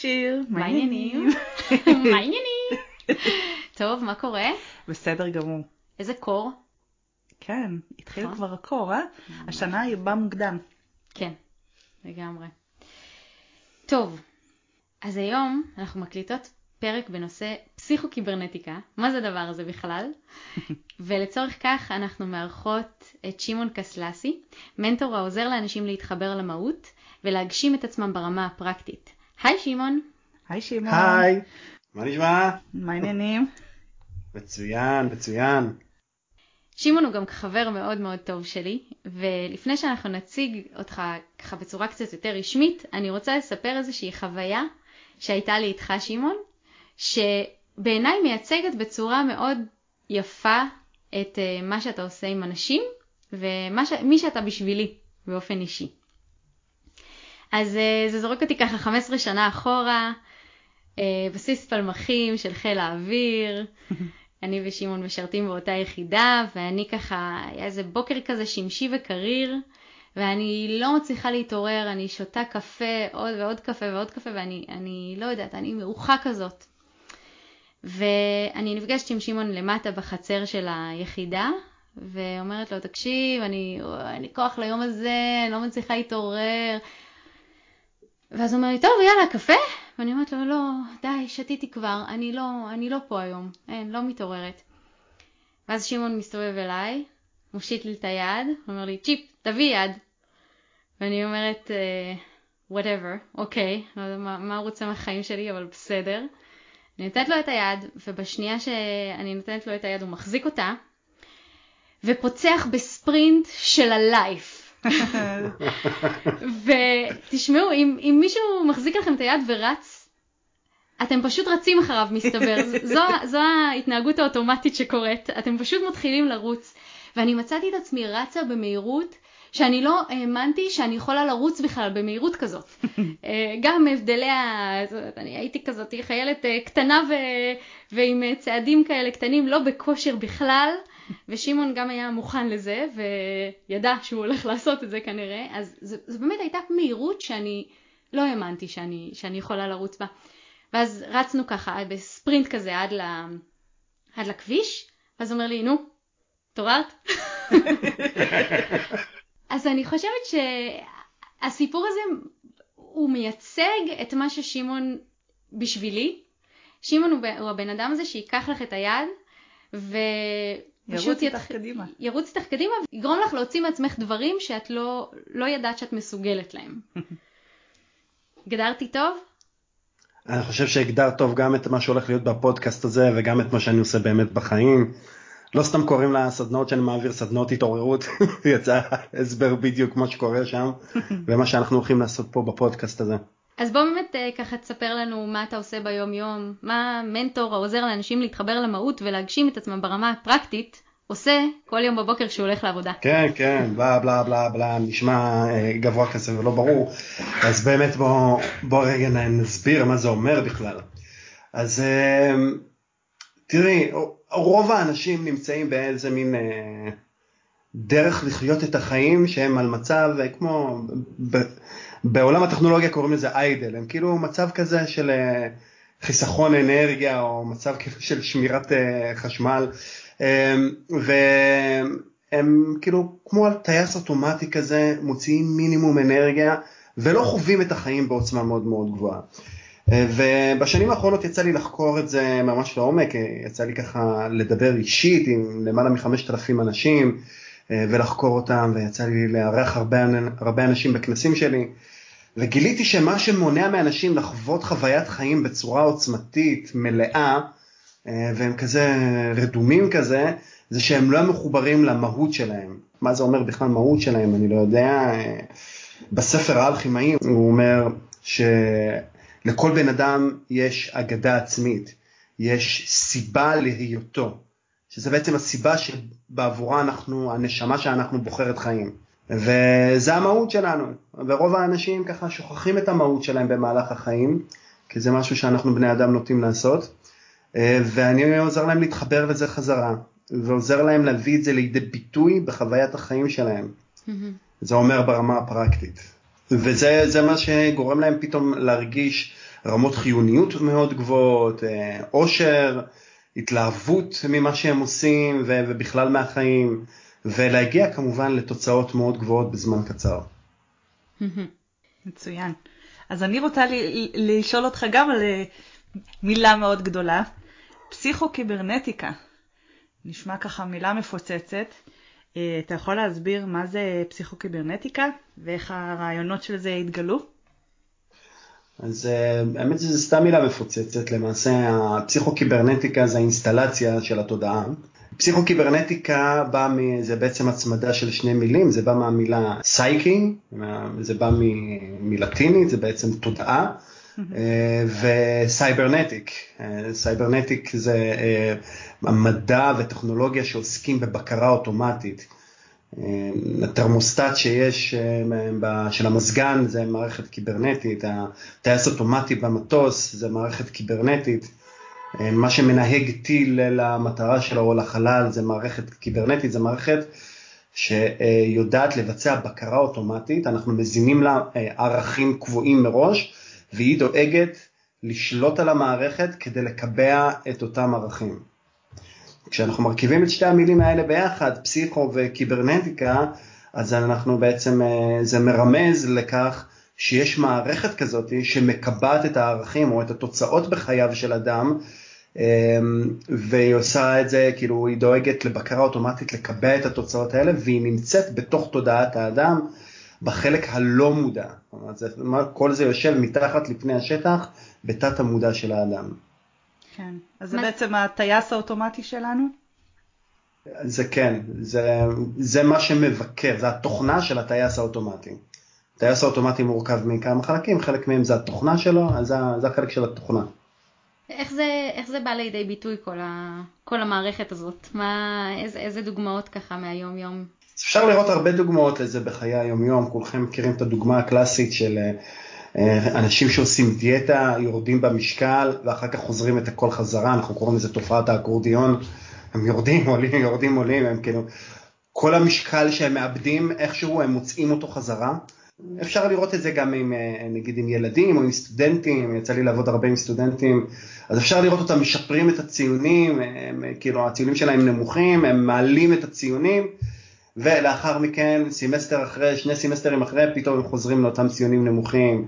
שיר, מה העניינים? מה העניינים? טוב, מה קורה? בסדר גמור. איזה קור? כן, התחיל נכון. כבר הקור, אה? השנה היא באה מוקדם. כן, לגמרי. טוב, אז היום אנחנו מקליטות פרק בנושא פסיכוקיברנטיקה. מה זה הדבר הזה בכלל? ולצורך כך אנחנו מארחות את שמעון קסלסי, מנטור העוזר לאנשים להתחבר למהות ולהגשים את עצמם ברמה הפרקטית. היי שמעון. היי שמעון. היי, מה נשמע? מה העניינים? מצוין, מצוין. שמעון הוא גם חבר מאוד מאוד טוב שלי, ולפני שאנחנו נציג אותך ככה בצורה קצת יותר רשמית, אני רוצה לספר איזושהי חוויה שהייתה לי איתך שמעון, שבעיניי מייצגת בצורה מאוד יפה את uh, מה שאתה עושה עם אנשים, ומי שאתה בשבילי באופן אישי. אז uh, זה זורק אותי ככה 15 שנה אחורה, uh, בסיס פלמחים של חיל האוויר. אני ושמעון משרתים באותה יחידה, ואני ככה, היה איזה בוקר כזה שמשי וקריר, ואני לא מצליחה להתעורר, אני שותה קפה, עוד ועוד קפה ועוד קפה, ואני אני לא יודעת, אני מאוחה כזאת. ואני נפגשת עם שמעון למטה בחצר של היחידה, ואומרת לו, תקשיב, אני, אין לי כוח ליום הזה, אני לא מצליחה להתעורר. ואז הוא אומר לי, טוב, יאללה, קפה? ואני אומרת לו, לא, די, שתיתי כבר, אני לא, אני לא פה היום, אין, לא מתעוררת. ואז שמעון מסתובב אליי, מושיט לי את היד, אומר לי, צ'יפ, תביא יד. ואני אומרת, uh, whatever, אוקיי, לא יודע מה, מה הוא רוצה מהחיים שלי, אבל בסדר. אני נותנת לו את היד, ובשנייה שאני נותנת לו את היד הוא מחזיק אותה, ופוצח בספרינט של הלייף. ותשמעו, אם, אם מישהו מחזיק לכם את היד ורץ, אתם פשוט רצים אחריו מסתבר, זו, זו ההתנהגות האוטומטית שקורית, אתם פשוט מתחילים לרוץ. ואני מצאתי את עצמי רצה במהירות שאני לא האמנתי שאני יכולה לרוץ בכלל במהירות כזאת. גם הבדלי ה... אני הייתי כזאת חיילת קטנה ו... ועם צעדים כאלה קטנים, לא בכושר בכלל. ושמעון גם היה מוכן לזה, וידע שהוא הולך לעשות את זה כנראה, אז זו באמת הייתה מהירות שאני לא האמנתי שאני, שאני יכולה לרוץ בה. ואז רצנו ככה בספרינט כזה עד, ל, עד לכביש, ואז אומר לי, נו, התעוררת? אז אני חושבת שהסיפור הזה הוא מייצג את מה ששמעון בשבילי. שמעון הוא הבן אדם הזה שייקח לך את היד, ו... ירוץ איתך קדימה. ירוץ איתך קדימה, יגרום לך להוציא מעצמך דברים שאת לא, לא ידעת שאת מסוגלת להם. הגדרתי טוב? אני חושב שהגדרת טוב גם את מה שהולך להיות בפודקאסט הזה וגם את מה שאני עושה באמת בחיים. לא סתם קוראים לסדנאות שאני מעביר סדנאות התעוררות, יצא הסבר בדיוק מה שקורה שם ומה שאנחנו הולכים לעשות פה בפודקאסט הזה. אז בוא באמת ככה תספר לנו מה אתה עושה ביום יום, מה מנטור העוזר לאנשים להתחבר למהות ולהגשים את עצמם ברמה הפרקטית עושה כל יום בבוקר כשהוא הולך לעבודה. כן, כן, בלה בלה בלה בלה, נשמע גבוה כזה ולא ברור. אז באמת בוא, בוא רגע נסביר מה זה אומר בכלל. אז תראי, רוב האנשים נמצאים באיזה מין דרך לחיות את החיים שהם על מצב כמו... בעולם הטכנולוגיה קוראים לזה איידל, הם כאילו מצב כזה של חיסכון אנרגיה או מצב כאילו של שמירת חשמל. והם כאילו כמו על טייס אוטומטי כזה מוציאים מינימום אנרגיה ולא חווים את החיים בעוצמה מאוד מאוד גבוהה. ובשנים האחרונות יצא לי לחקור את זה ממש לעומק, יצא לי ככה לדבר אישית עם למעלה מחמשת אלפים אנשים ולחקור אותם ויצא לי לארח הרבה, הרבה אנשים בכנסים שלי וגיליתי שמה שמונע מאנשים לחוות חוויית חיים בצורה עוצמתית, מלאה, והם כזה רדומים כזה, זה שהם לא מחוברים למהות שלהם. מה זה אומר בכלל מהות שלהם, אני לא יודע. בספר האלכימאי הוא אומר שלכל בן אדם יש אגדה עצמית, יש סיבה להיותו, שזה בעצם הסיבה שבעבורה אנחנו, הנשמה שאנחנו בוחרת חיים. וזה המהות שלנו, ורוב האנשים ככה שוכחים את המהות שלהם במהלך החיים, כי זה משהו שאנחנו בני אדם נוטים לעשות, ואני עוזר להם להתחבר לזה חזרה, ועוזר להם להביא את זה לידי ביטוי בחוויית החיים שלהם. Mm-hmm. זה אומר ברמה הפרקטית. וזה מה שגורם להם פתאום להרגיש רמות חיוניות מאוד גבוהות, עושר, התלהבות ממה שהם עושים ובכלל מהחיים, ולהגיע כמובן לתוצאות מאוד גבוהות בזמן קצר. מצוין. אז אני רוצה לשאול אותך גם על אה, מילה מאוד גדולה, פסיכוקיברנטיקה. נשמע ככה מילה מפוצצת. אה, אתה יכול להסביר מה זה פסיכוקיברנטיקה ואיך הרעיונות של זה התגלו? אז אה, האמת שזה סתם מילה מפוצצת, למעשה הפסיכוקיברנטיקה זה האינסטלציה של התודעה. פסיכוקיברנטיקה בא, מ, זה בעצם הצמדה של שני מילים, זה בא מהמילה סייקי, זה בא מ, מלטינית, זה בעצם תודעה, אה, ו cybernetic, אה, cybernetic זה המדע וטכנולוגיה שעוסקים בבקרה אוטומטית. התרמוסטט שיש אה, של המזגן זה מערכת קיברנטית, הטייס אוטומטי במטוס זה מערכת קיברנטית, אה, מה שמנהג טיל למטרה שלו או לחלל זה מערכת קיברנטית, זה מערכת שיודעת לבצע בקרה אוטומטית, אנחנו מזינים לה אה, ערכים קבועים מראש והיא דואגת לשלוט על המערכת כדי לקבע את אותם ערכים. כשאנחנו מרכיבים את שתי המילים האלה ביחד, פסיכו וקיברנטיקה, אז אנחנו בעצם, אה, זה מרמז לכך שיש מערכת כזאת שמקבעת את הערכים או את התוצאות בחייו של אדם, אה, והיא עושה את זה, כאילו היא דואגת לבקרה אוטומטית לקבע את התוצאות האלה, והיא נמצאת בתוך תודעת האדם בחלק הלא מודע. זאת אומרת, כל זה יושב מתחת לפני השטח בתת המודע של האדם. כן, אז זה מה... בעצם הטייס האוטומטי שלנו? זה כן, זה, זה מה שמבקר, זה התוכנה של הטייס האוטומטי. הטייס האוטומטי מורכב מכמה חלקים, חלק מהם זה התוכנה שלו, אז זה, זה החלק של התוכנה. איך זה, איך זה בא לידי ביטוי כל, ה, כל המערכת הזאת? מה, איזה, איזה דוגמאות ככה מהיום יום? אפשר לראות הרבה דוגמאות לזה בחיי היום יום, כולכם מכירים את הדוגמה הקלאסית של אה, אנשים שעושים דיאטה, יורדים במשקל ואחר כך חוזרים את הכל חזרה, אנחנו קוראים לזה תופעת האקורדיון, הם יורדים, עולים, יורדים, עולים, הם כאילו, כל המשקל שהם מאבדים, איכשהו הם מוצאים אותו חזרה. אפשר לראות את זה גם עם, אה, נגיד עם ילדים או עם סטודנטים, יצא לי לעבוד הרבה עם סטודנטים, אז אפשר לראות אותם משפרים את הציונים, הם, כאילו הציונים שלהם נמוכים, הם מעלים את הציונים, ולאחר מכן, סמסטר אחרי, שני סמסטרים אחרי, פתאום הם חוזרים לאותם ציונים נמוכים.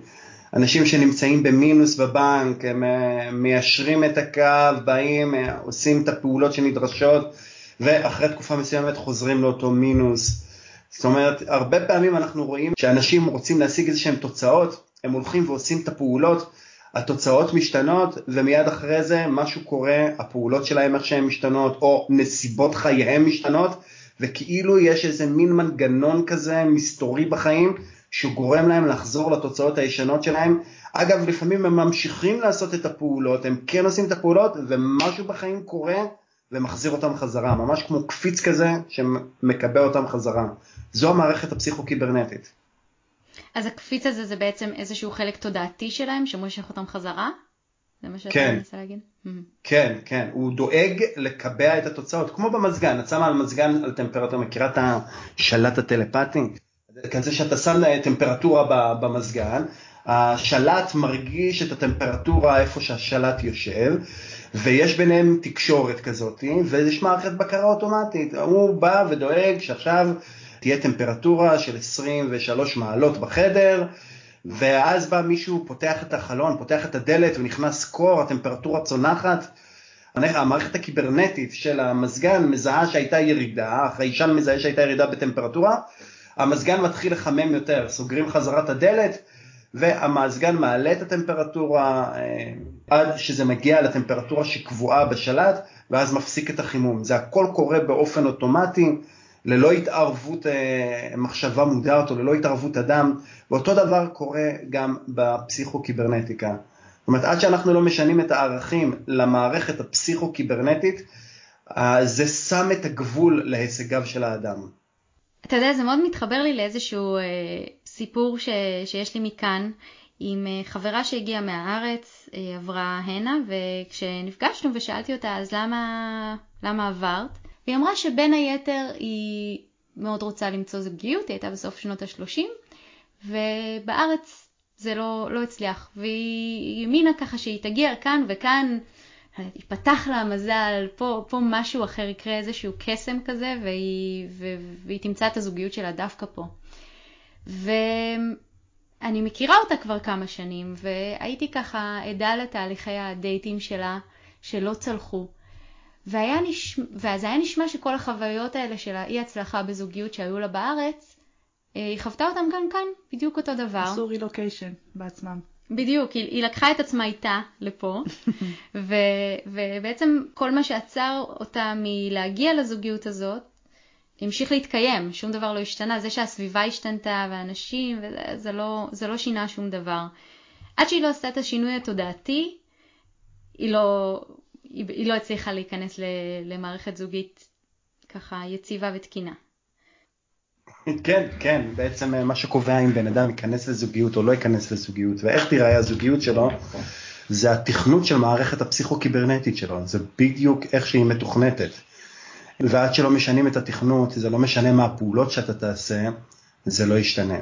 אנשים שנמצאים במינוס בבנק, הם אה, מיישרים את הקו, באים, אה, עושים את הפעולות שנדרשות, ואחרי תקופה מסוימת חוזרים לאותו מינוס. זאת אומרת, הרבה פעמים אנחנו רואים שאנשים רוצים להשיג איזה שהם תוצאות, הם הולכים ועושים את הפעולות, התוצאות משתנות, ומיד אחרי זה משהו קורה, הפעולות שלהם איך שהן משתנות, או נסיבות חייהם משתנות, וכאילו יש איזה מין מנגנון כזה מסתורי בחיים, שגורם להם לחזור לתוצאות הישנות שלהם. אגב, לפעמים הם ממשיכים לעשות את הפעולות, הם כן עושים את הפעולות, ומשהו בחיים קורה ומחזיר אותם חזרה, ממש כמו קפיץ כזה שמקבע אותם חזרה. זו המערכת הפסיכו-קיברנטית. אז הקפיץ הזה זה בעצם איזשהו חלק תודעתי שלהם שמושך אותם חזרה? זה מה שאתה כן. מנסה להגיד? כן, כן, הוא דואג לקבע את התוצאות, כמו במזגן, את שמה על מזגן על טמפרטורה, מכירה את השלט הטלפתי? כזה שאתה שם טמפרטורה במזגן, השלט מרגיש את הטמפרטורה איפה שהשלט יושב, ויש ביניהם תקשורת כזאת, ויש מערכת בקרה אוטומטית. הוא בא ודואג שעכשיו תהיה טמפרטורה של 23 מעלות בחדר, ואז בא מישהו, פותח את החלון, פותח את הדלת ונכנס קור, הטמפרטורה צונחת. המערכת הקיברנטית של המזגן מזהה שהייתה ירידה, החיישן מזהה שהייתה ירידה בטמפרטורה, המזגן מתחיל לחמם יותר, סוגרים חזרת הדלת והמזגן מעלה את הטמפרטורה אה, עד שזה מגיע לטמפרטורה שקבועה בשלט ואז מפסיק את החימום. זה הכל קורה באופן אוטומטי, ללא התערבות אה, מחשבה מודעת או ללא התערבות אדם, ואותו דבר קורה גם בפסיכו-קיברנטיקה. זאת אומרת, עד שאנחנו לא משנים את הערכים למערכת הפסיכו-קיברנטית, אה, זה שם את הגבול להישגיו של האדם. אתה יודע, זה מאוד מתחבר לי לאיזשהו סיפור ש, שיש לי מכאן, עם אה, חברה שהגיעה מהארץ, אה, עברה הנה, וכשנפגשנו ושאלתי אותה, אז למה, למה עברת? והיא אמרה שבין היתר היא מאוד רוצה למצוא זוגיות, היא הייתה בסוף שנות ה-30, ובארץ זה לא, לא הצליח, והיא האמינה ככה שהיא תגיע כאן וכאן ייפתח לה המזל, פה, פה משהו אחר יקרה, איזשהו קסם כזה, והיא, ו, והיא תמצא את הזוגיות שלה דווקא פה. ואני מכירה אותה כבר כמה שנים, והייתי ככה עדה לתהליכי הדייטים שלה שלא צלחו. והיה נשמע, ואז היה נשמע שכל החוויות האלה של האי הצלחה בזוגיות שהיו לה בארץ, אה, היא חוותה אותם גם כאן, בדיוק אותו דבר. עשו רילוקיישן בעצמם. בדיוק, היא, היא לקחה את עצמה איתה לפה, ו, ובעצם כל מה שעצר אותה מלהגיע לזוגיות הזאת, המשיך להתקיים, שום דבר לא השתנה. זה שהסביבה השתנתה והאנשים, וזה, זה לא, זה לא שינה שום דבר. עד שהיא לא עשתה את השינוי התודעתי, היא לא, היא, היא לא הצליחה להיכנס למערכת זוגית ככה יציבה ותקינה. כן, כן, בעצם אה, מה שקובע אם בן אדם ייכנס לזוגיות או לא ייכנס לזוגיות ואיך תיראה הזוגיות שלו, זה התכנות של מערכת הפסיכו-קיברנטית שלו, זה בדיוק איך שהיא מתוכנתת. ועד שלא משנים את התכנות, זה לא משנה מה הפעולות שאתה תעשה, זה לא ישתנה.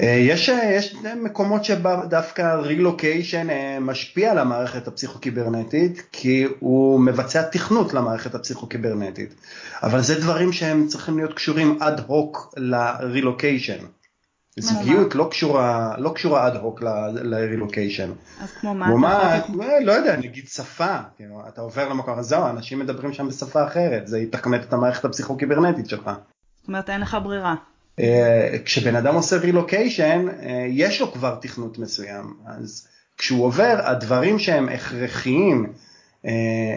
אה, יש, יש מקומות שדווקא רילוקיישן אה, משפיע על המערכת הפסיכו-קיברנטית, כי הוא מבצע תכנות למערכת הפסיכו-קיברנטית, אבל זה דברים שהם צריכים להיות קשורים אד הוק לרילוקיישן. זוגיות לא קשורה, לא קשורה אד הוק לרילוקיישן. אז כמו מה? כמו מה, לא יודע, נגיד שפה, כאילו, אתה עובר למקום, הזה, זהו, אנשים מדברים שם בשפה אחרת, זה יתכנת את המערכת הפסיכו-קיברנטית שלך. זאת אומרת, אין לך ברירה. אה, כשבן אדם עושה רילוקיישן, אה, יש לו כבר תכנות מסוים, אז כשהוא עובר, הדברים שהם הכרחיים, אה,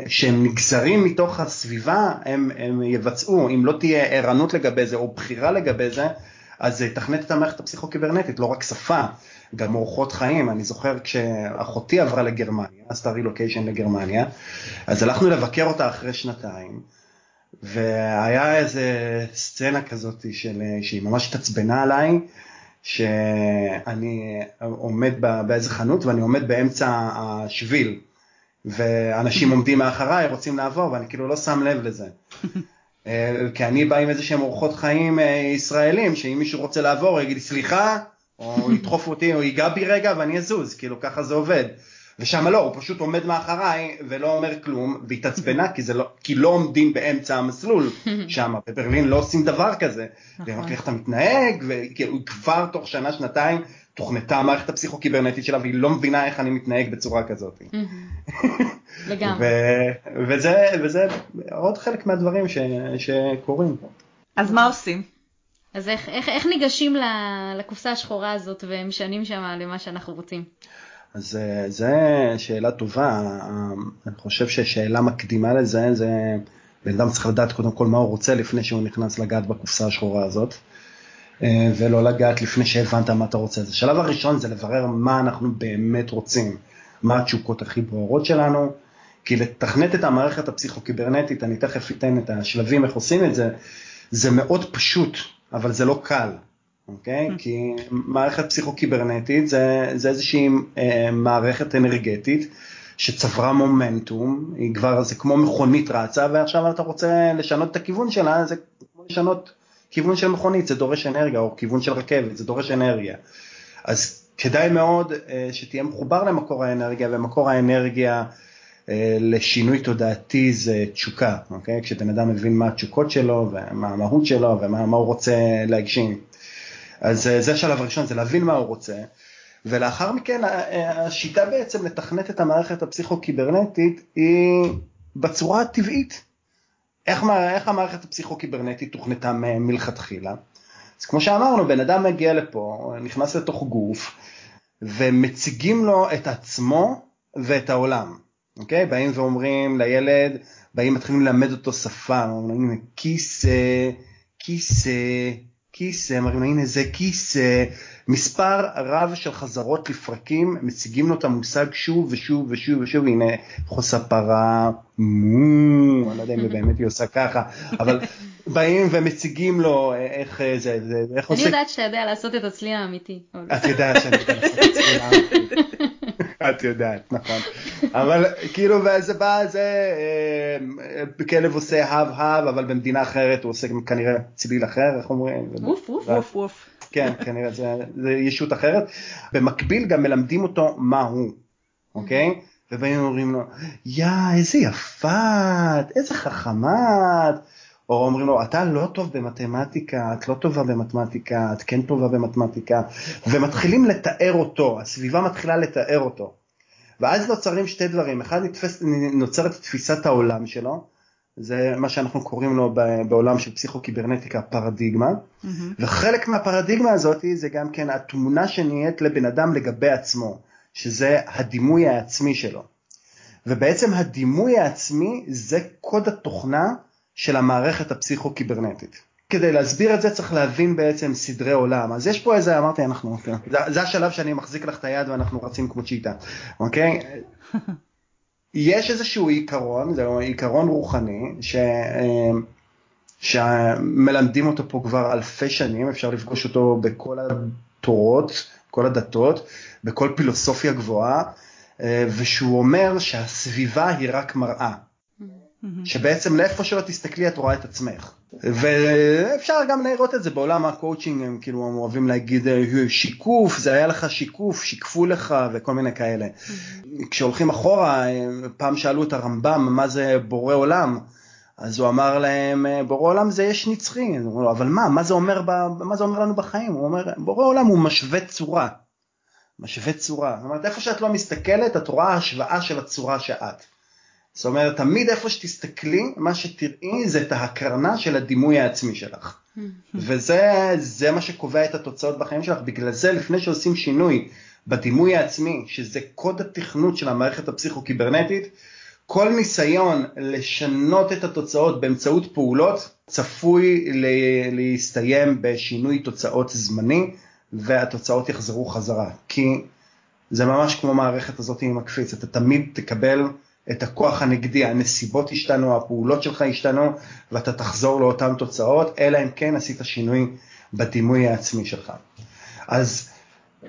שהם נגזרים מתוך הסביבה, הם, הם יבצעו, אם לא תהיה ערנות לגבי זה או בחירה לגבי זה, אז זה יתכנת את המערכת הפסיכו-קיברנטית, לא רק שפה, גם אורחות חיים. אני זוכר כשאחותי עברה לגרמניה, עשתה רילוקיישן לגרמניה, אז הלכנו לבקר אותה אחרי שנתיים. והיה איזה סצנה כזאת של, שהיא ממש התעצבנה עליי, שאני עומד באיזה חנות ואני עומד באמצע השביל, ואנשים עומדים מאחריי, רוצים לעבור, ואני כאילו לא שם לב לזה. אה, כי אני בא עם איזה שהם אורחות חיים אה, ישראלים, שאם מישהו רוצה לעבור, יגיד לי סליחה, או ידחוף אותי, או ייגע בי רגע ואני אזוז, כאילו ככה זה עובד. ושם לא, הוא פשוט עומד מאחריי ולא אומר כלום, והתעצבנה כי, לא, כי לא עומדים באמצע המסלול שם, בברלין לא עושים דבר כזה. נכון. והיא אמרת איך אתה מתנהג, וכאילו כבר תוך שנה, שנתיים, תוכנתה המערכת הפסיכו-קיברנטית שלה, והיא לא מבינה איך אני מתנהג בצורה כזאת. לגמרי. וזה, וזה עוד חלק מהדברים ש, שקורים. אז מה עושים? אז איך, איך, איך ניגשים לקופסה השחורה הזאת ומשנים שם למה שאנחנו רוצים? אז אה, זו שאלה טובה, אני חושב ששאלה מקדימה לזה, זה בן אדם צריך לדעת קודם כל מה הוא רוצה לפני שהוא נכנס לגעת בקופסה השחורה הזאת, ולא לגעת לפני שהבנת מה אתה רוצה. אז השלב הראשון זה לברר מה אנחנו באמת רוצים, מה התשוקות הכי ברורות שלנו, כי לתכנת את המערכת הפסיכו-קיברנטית, אני תכף אתן את השלבים איך עושים את זה, זה מאוד פשוט, אבל זה לא קל. אוקיי? Mm. כי מערכת פסיכו-קיברנטית זה, זה איזושהי אה, מערכת אנרגטית שצברה מומנטום, היא כבר, זה כמו מכונית רצה, ועכשיו אתה רוצה לשנות את הכיוון שלה, זה כמו לשנות כיוון של מכונית, זה דורש אנרגיה, או כיוון של רכבת, זה דורש אנרגיה. אז כדאי מאוד אה, שתהיה מחובר למקור האנרגיה, ומקור האנרגיה אה, לשינוי תודעתי זה תשוקה, אוקיי? כשבן אדם מבין מה התשוקות שלו, ומה המהות שלו, ומה הוא רוצה להגשים. אז אה, זה השלב הראשון, זה להבין מה הוא רוצה, ולאחר מכן השיטה בעצם לתכנת את המערכת הפסיכו-קיברנטית היא בצורה הטבעית. איך, איך המערכת הפסיכו-קיברנטית תוכנתה מלכתחילה? אז כמו שאמרנו, בן אדם מגיע לפה, נכנס לתוך גוף, ומציגים לו את עצמו ואת העולם. אוקיי? באים ואומרים לילד, באים מתחילים ללמד אותו שפה, אומרים כיסא, כיסא, כיס, מראים הנה זה כיס, מספר רב של חזרות לפרקים, מציגים לו את המושג שוב ושוב ושוב ושוב, הנה חוסה פרה, מו, אני לא יודע אם באמת היא עושה ככה, אבל באים ומציגים לו איך זה, זה איך עושה... אני יודעת שאתה יודע לעשות את הצליל האמיתי. את יודעת שאני יודע לעשות את הצליל האמיתי. את יודעת, נכון. אבל כאילו, וזה בא, זה, אה, כלב עושה הב הב, אבל במדינה אחרת הוא עושה כנראה צליל אחר, איך אומרים? ווף ווף ווף ווף. כן, כנראה זה, זה ישות אחרת. במקביל גם מלמדים אותו מה הוא, אוקיי? ובאים ואומרים לו, יא, איזה יפה את, איזה חכמה את. או אומרים לו, אתה לא טוב במתמטיקה, את לא טובה במתמטיקה, את כן טובה במתמטיקה, ומתחילים לתאר אותו, הסביבה מתחילה לתאר אותו. ואז נוצרים שתי דברים, אחד נתפס, נוצרת תפיסת העולם שלו, זה מה שאנחנו קוראים לו בעולם של פסיכוקיברנטיקה פרדיגמה, mm-hmm. וחלק מהפרדיגמה הזאת זה גם כן התמונה שנהיית לבן אדם לגבי עצמו, שזה הדימוי העצמי שלו. ובעצם הדימוי העצמי זה קוד התוכנה של המערכת הפסיכו-קיברנטית. כדי להסביר את זה צריך להבין בעצם סדרי עולם. אז יש פה איזה, אמרתי, אנחנו, זה, זה השלב שאני מחזיק לך את היד ואנחנו רצים כמו צ'יטה, אוקיי? יש איזשהו עיקרון, זה עיקרון רוחני, ש... שמלמדים אותו פה כבר אלפי שנים, אפשר לפגוש אותו בכל התורות, כל הדתות, בכל פילוסופיה גבוהה, ושהוא אומר שהסביבה היא רק מראה. שבעצם לאיפה שלא תסתכלי את רואה את עצמך. ואפשר גם לראות את זה בעולם הקואוצ'ינג, הם כאילו הם אוהבים להגיד אה, שיקוף, זה היה לך שיקוף, שיקפו לך וכל מיני כאלה. כשהולכים אחורה, פעם שאלו את הרמב"ם מה זה בורא עולם, אז הוא אמר להם, אה, בורא עולם זה יש נצחי, לו, אבל מה, מה זה, אומר מה זה אומר לנו בחיים? הוא אומר, בורא עולם הוא משווה צורה. משווה צורה. זאת אומרת, איפה שאת לא מסתכלת, את רואה השוואה של הצורה שאת. זאת אומרת, תמיד איפה שתסתכלי, מה שתראי זה את ההקרנה של הדימוי העצמי שלך. וזה מה שקובע את התוצאות בחיים שלך. בגלל זה, לפני שעושים שינוי בדימוי העצמי, שזה קוד התכנות של המערכת הפסיכו-קיברנטית, כל ניסיון לשנות את התוצאות באמצעות פעולות צפוי להסתיים בשינוי תוצאות זמני והתוצאות יחזרו חזרה. כי זה ממש כמו מערכת הזאת עם הקפיץ, אתה תמיד תקבל את הכוח הנגדי, הנסיבות השתנו, הפעולות שלך השתנו, ואתה תחזור לאותן תוצאות, אלא אם כן עשית שינוי בדימוי העצמי שלך. אז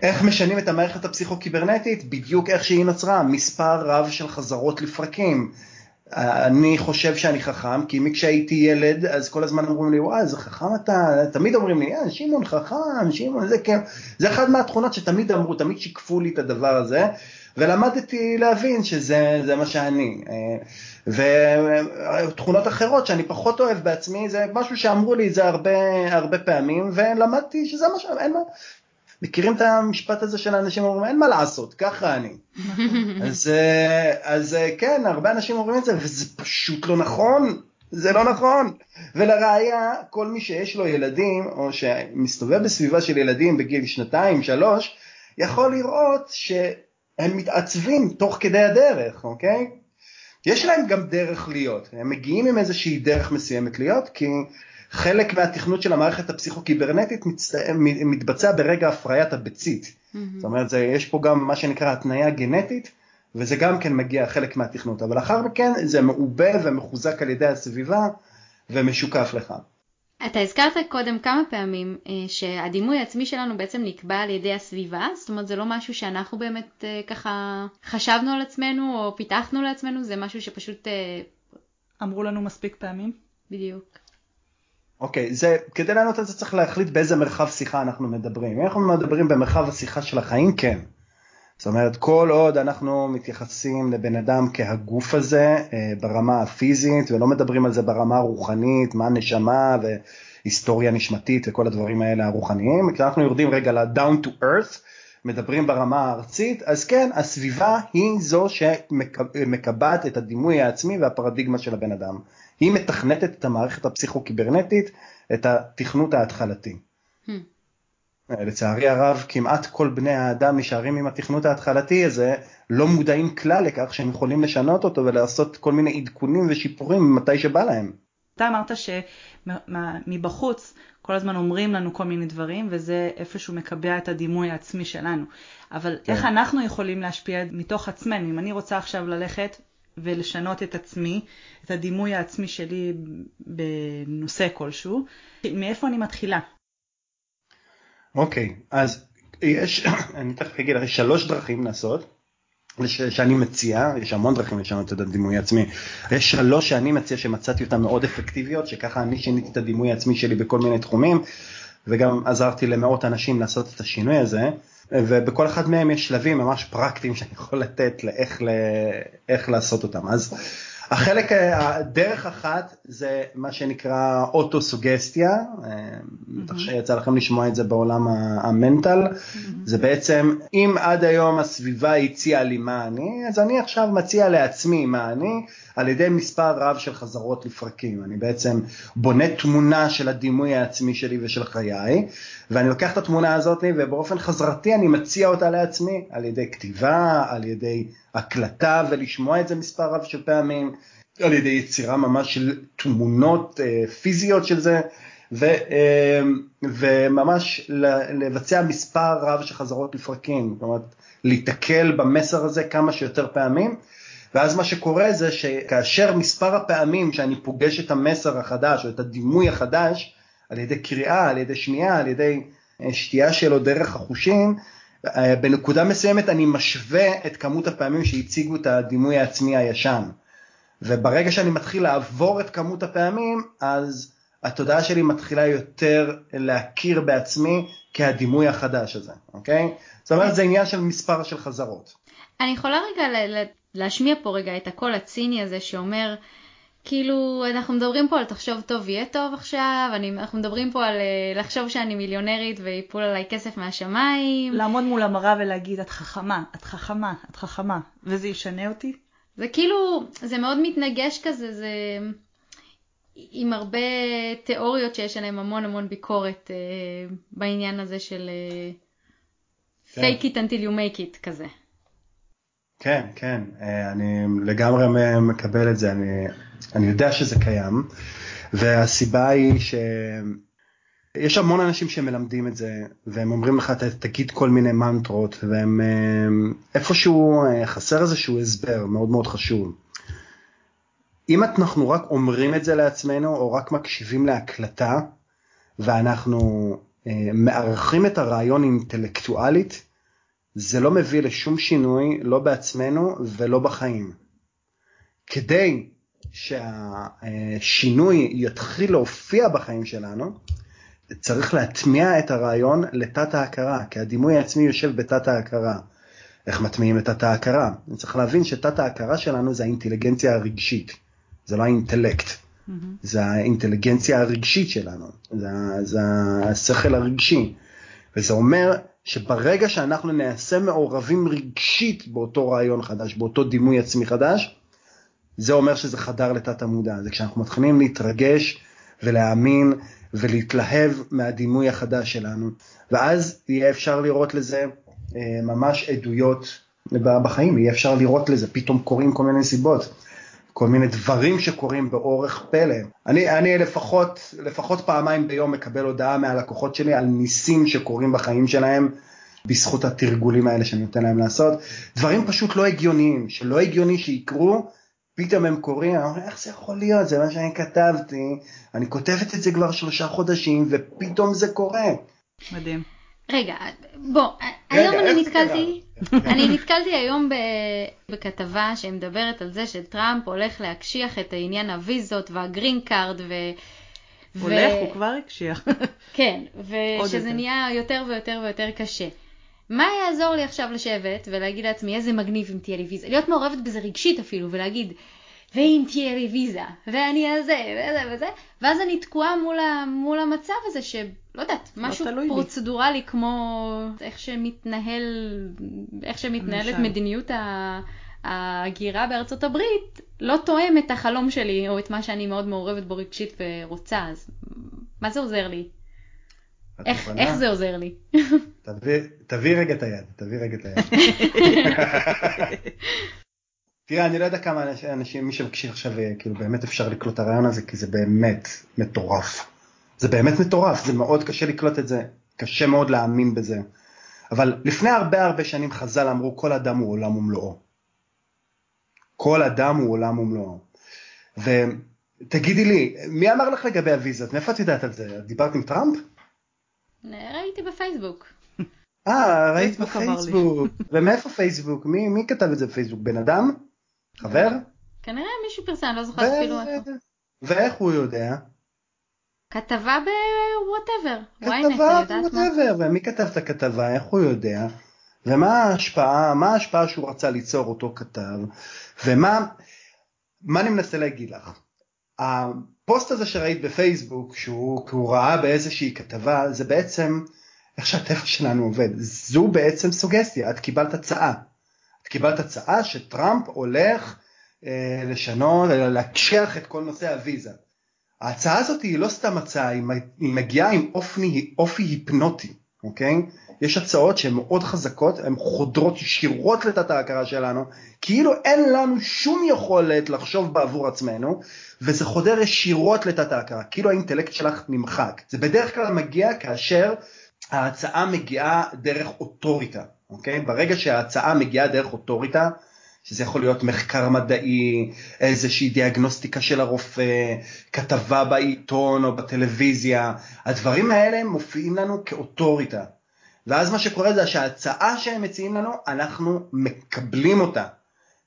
איך משנים את המערכת הפסיכו-קיברנטית? בדיוק איך שהיא נוצרה, מספר רב של חזרות לפרקים. אני חושב שאני חכם, כי מכשהייתי ילד, אז כל הזמן אומרים לי, וואי, איזה חכם אתה, תמיד אומרים לי, אה, שמעון חכם, שמעון, זה כן, זה אחת מהתכונות שתמיד אמרו, תמיד שיקפו לי את הדבר הזה, ולמדתי להבין שזה מה שאני. ותכונות אחרות שאני פחות אוהב בעצמי, זה משהו שאמרו לי את זה הרבה, הרבה פעמים, ולמדתי שזה מה ש... אין מה... מכירים את המשפט הזה של האנשים אומרים, אין מה לעשות, ככה אני. אז, אז כן, הרבה אנשים אומרים את זה, וזה פשוט לא נכון. זה לא נכון. ולראיה, כל מי שיש לו ילדים, או שמסתובב בסביבה של ילדים בגיל שנתיים, שלוש, יכול לראות ש... הם מתעצבים תוך כדי הדרך, אוקיי? יש להם גם דרך להיות, הם מגיעים עם איזושהי דרך מסוימת להיות, כי חלק מהתכנות של המערכת הפסיכו-קיברנטית מצט... מתבצע ברגע הפריית הביצית. Mm-hmm. זאת אומרת, זה, יש פה גם מה שנקרא התניה גנטית, וזה גם כן מגיע חלק מהתכנות, אבל לאחר מכן זה מעובה ומחוזק על ידי הסביבה ומשוקף לך. אתה הזכרת קודם כמה פעמים אה, שהדימוי העצמי שלנו בעצם נקבע על ידי הסביבה, זאת אומרת זה לא משהו שאנחנו באמת אה, ככה חשבנו על עצמנו או פיתחנו לעצמנו, זה משהו שפשוט... אה, אמרו לנו מספיק פעמים. בדיוק. אוקיי, okay, זה, כדי לענות על זה צריך להחליט באיזה מרחב שיחה אנחנו מדברים. אם אנחנו מדברים במרחב השיחה של החיים, כן. זאת אומרת, כל עוד אנחנו מתייחסים לבן אדם כהגוף הזה אה, ברמה הפיזית ולא מדברים על זה ברמה הרוחנית, מה נשמה והיסטוריה נשמתית וכל הדברים האלה הרוחניים, כשאנחנו יורדים רגע ל-down to earth, מדברים ברמה הארצית, אז כן, הסביבה היא זו שמקבעת את הדימוי העצמי והפרדיגמה של הבן אדם. היא מתכנתת את המערכת הפסיכו-קיברנטית, את התכנות ההתחלתי. Hmm. לצערי הרב כמעט כל בני האדם נשארים עם התכנות ההתחלתי הזה, לא מודעים כלל לכך שהם יכולים לשנות אותו ולעשות כל מיני עדכונים ושיפורים מתי שבא להם. אתה אמרת שמבחוץ כל הזמן אומרים לנו כל מיני דברים וזה איפשהו מקבע את הדימוי העצמי שלנו. אבל כן. איך אנחנו יכולים להשפיע מתוך עצמנו? אם אני רוצה עכשיו ללכת ולשנות את עצמי, את הדימוי העצמי שלי בנושא כלשהו, מאיפה אני מתחילה? אוקיי, אז יש, אני תכף אגיד, יש שלוש דרכים לעשות, שאני מציע, יש המון דרכים לשנות את הדימוי העצמי, יש שלוש שאני מציע שמצאתי אותן מאוד אפקטיביות, שככה אני שיניתי את הדימוי העצמי שלי בכל מיני תחומים. וגם עזרתי למאות אנשים לעשות את השינוי הזה, ובכל אחד מהם יש שלבים ממש פרקטיים שאני יכול לתת לאיך ל... איך לעשות אותם. אז החלק, דרך אחת זה מה שנקרא אוטו-סוגסטיה, בטח שיצא לכם לשמוע את זה בעולם המנטל, זה בעצם אם עד היום הסביבה הציעה לי מה אני, אז אני עכשיו מציע לעצמי מה אני, על ידי מספר רב של חזרות לפרקים. אני בעצם בונה תמונה של הדימוי העצמי שלי ושל חיי, ואני לוקח את התמונה הזאת ובאופן חזרתי אני מציע אותה לעצמי על ידי כתיבה, על ידי הקלטה ולשמוע את זה מספר רב של פעמים, על ידי יצירה ממש של תמונות אה, פיזיות של זה, ו, אה, וממש לבצע מספר רב של חזרות לפרקים, זאת אומרת להיתקל במסר הזה כמה שיותר פעמים. ואז מה שקורה זה שכאשר מספר הפעמים שאני פוגש את המסר החדש או את הדימוי החדש, על ידי קריאה, על ידי שמיעה, על ידי אה, שתייה שלו דרך החושים, אה, בנקודה מסוימת אני משווה את כמות הפעמים שהציגו את הדימוי העצמי הישן. וברגע שאני מתחיל לעבור את כמות הפעמים, אז התודעה שלי מתחילה יותר להכיר בעצמי כהדימוי החדש הזה, אוקיי? זאת אומרת, זה עניין של מספר של חזרות. אני יכולה רגע להשמיע פה רגע את הקול הציני הזה שאומר, כאילו, אנחנו מדברים פה על תחשוב טוב יהיה טוב עכשיו, אני, אנחנו מדברים פה על uh, לחשוב שאני מיליונרית ויפול עליי כסף מהשמיים. לעמוד מול המראה ולהגיד, את חכמה, את חכמה, את חכמה, וזה ישנה אותי? זה כאילו, זה מאוד מתנגש כזה, זה עם הרבה תיאוריות שיש עליהן המון המון ביקורת uh, בעניין הזה של uh, כן. fake it until you make it כזה. כן, כן, אה, אני לגמרי מקבל את זה, אני, אני יודע שזה קיים, והסיבה היא שיש המון אנשים שמלמדים את זה, והם אומרים לך, תגיד כל מיני מנטרות, והם אה, איפשהו אה, חסר איזשהו הסבר מאוד מאוד חשוב. אם אנחנו רק אומרים את זה לעצמנו, או רק מקשיבים להקלטה, ואנחנו מארחים את הרעיון אינטלקטואלית, זה לא מביא לשום שינוי, לא בעצמנו ולא בחיים. כדי שהשינוי יתחיל להופיע בחיים שלנו, צריך להטמיע את הרעיון לתת ההכרה, כי הדימוי העצמי יושב בתת ההכרה. איך מטמיעים את תת ההכרה? צריך להבין שתת ההכרה שלנו זה האינטליגנציה הרגשית, זה לא האינטלקט, mm-hmm. זה האינטליגנציה הרגשית שלנו, זה, זה השכל הרגשי. וזה אומר שברגע שאנחנו נעשה מעורבים רגשית באותו רעיון חדש, באותו דימוי עצמי חדש, זה אומר שזה חדר לתת המודע. זה כשאנחנו מתחילים להתרגש ולהאמין ולהתלהב מהדימוי החדש שלנו, ואז יהיה אפשר לראות לזה אה, ממש עדויות בחיים, יהיה אפשר לראות לזה, פתאום קורים כל מיני סיבות. כל מיני דברים שקורים באורך פלא. אני, אני לפחות, לפחות פעמיים ביום מקבל הודעה מהלקוחות שלי על ניסים שקורים בחיים שלהם בזכות התרגולים האלה שאני נותן להם לעשות. דברים פשוט לא הגיוניים, שלא הגיוני שיקרו, פתאום הם קורים, אני אומר, איך זה יכול להיות, זה מה שאני כתבתי, אני כותבת את זה כבר שלושה חודשים ופתאום זה קורה. מדהים. רגע, בוא, היום אני נתקלתי, אני נתקלתי היום בכתבה שמדברת על זה שטראמפ הולך להקשיח את העניין הוויזות וה green card ו... הולך, הוא כבר הקשיח. כן, ושזה נהיה יותר ויותר ויותר קשה. מה יעזור לי עכשיו לשבת ולהגיד לעצמי איזה מגניב אם תהיה לי ויזה? להיות מעורבת בזה רגשית אפילו ולהגיד, ואם תהיה לי ויזה, ואני אעזה, וזה וזה, ואז אני תקועה מול, ה, מול המצב הזה שלא יודעת, לא משהו פרוצדורלי לי. כמו איך שמתנהל, איך שמתנהלת מדיניות ההגירה בארצות הברית, לא תואם את החלום שלי או את מה שאני מאוד מעורבת בו רגשית ורוצה, אז מה זה עוזר לי? איך, איך זה עוזר לי? תביא רגע את היד, תביא רגע את היד. תראה, אני לא יודע כמה אנשים, מי שמקשיב עכשיו, אה, כאילו באמת אפשר לקלוט את הרעיון הזה, כי זה באמת מטורף. זה באמת מטורף, זה מאוד קשה לקלוט את זה, קשה מאוד להאמין בזה. אבל לפני הרבה הרבה שנים חז"ל אמרו, כל אדם הוא עולם ומלואו. כל אדם הוא עולם ומלואו. ותגידי לי, מי אמר לך לגבי הוויזות? מאיפה את יודעת על זה? דיברת עם טראמפ? ראיתי בפייסבוק. אה, ראית בפייסבוק. ומאיפה פייסבוק? מי, מי כתב את זה בפייסבוק? בן אדם? חבר? כנראה מישהו פרסם, לא זוכרת אפילו איפה. ואיך הוא יודע? כתבה ב whatever, כתבה ב whatever, ומי כתב את הכתבה, איך הוא יודע, ומה ההשפעה, מה ההשפעה שהוא רצה ליצור אותו כתב, ומה מה אני מנסה להגיד לך. הפוסט הזה שראית בפייסבוק, שהוא, שהוא ראה באיזושהי כתבה, זה בעצם איך שהטבע שלנו עובד. זו בעצם סוגסטיה, את קיבלת הצעה. את קיבלת הצעה שטראמפ הולך אה, לשנות, להקשיח את כל נושא הוויזה. ההצעה הזאת היא לא סתם הצעה, היא מגיעה עם אופי, אופי היפנוטי, אוקיי? יש הצעות שהן מאוד חזקות, הן חודרות ישירות לתת ההכרה שלנו, כאילו אין לנו שום יכולת לחשוב בעבור עצמנו, וזה חודר ישירות לתת ההכרה, כאילו האינטלקט שלך נמחק. זה בדרך כלל מגיע כאשר ההצעה מגיעה דרך אוטוריטה, אוקיי? ברגע שההצעה מגיעה דרך אוטוריטה, שזה יכול להיות מחקר מדעי, איזושהי דיאגנוסטיקה של הרופא, כתבה בעיתון או בטלוויזיה, הדברים האלה מופיעים לנו כאוטוריטה. ואז מה שקורה זה שההצעה שהם מציעים לנו, אנחנו מקבלים אותה.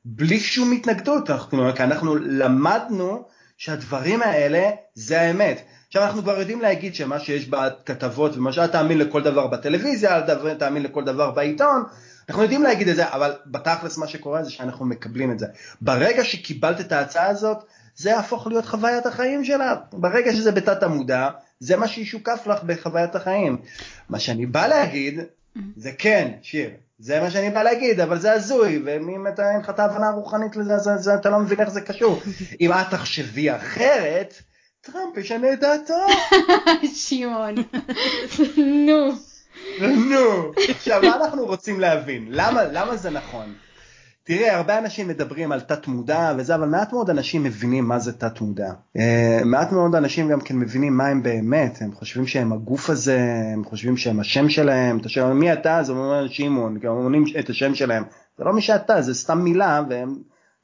בלי שום התנגדות, אנחנו, כי אנחנו למדנו שהדברים האלה זה האמת. עכשיו אנחנו כבר יודעים להגיד שמה שיש בכתבות ומה שאתה תאמין לכל דבר בטלוויזיה, תאמין לכל דבר בעיתון, אנחנו יודעים להגיד את זה, אבל בתכלס מה שקורה זה שאנחנו מקבלים את זה. ברגע שקיבלת את ההצעה הזאת, זה יהפוך להיות חוויית החיים שלה. ברגע שזה בתת המודע, זה מה שישוקף לך בחוויית החיים. מה שאני בא להגיד, זה כן, שיר, זה מה שאני בא להגיד, אבל זה הזוי, ואם אתה אין לך את ההבנה הרוחנית לזה, אז, אז אתה לא מבין איך זה קשור. אם את תחשבי אחרת, טראמפ ישנה את דעתו. שמעון, נו. נו, עכשיו מה אנחנו רוצים להבין? למה, למה זה נכון? תראה, הרבה אנשים מדברים על תת מודע וזה, אבל מעט מאוד אנשים מבינים מה זה תת מודע. Uh, מעט מאוד אנשים גם כן מבינים מה הם באמת, הם חושבים שהם הגוף הזה, הם חושבים שהם השם שלהם, אתה שואל מי אתה? אז אומרים שמעון, הם אומרים את השם שלהם. זה לא מי שאתה, זה סתם מילה, והם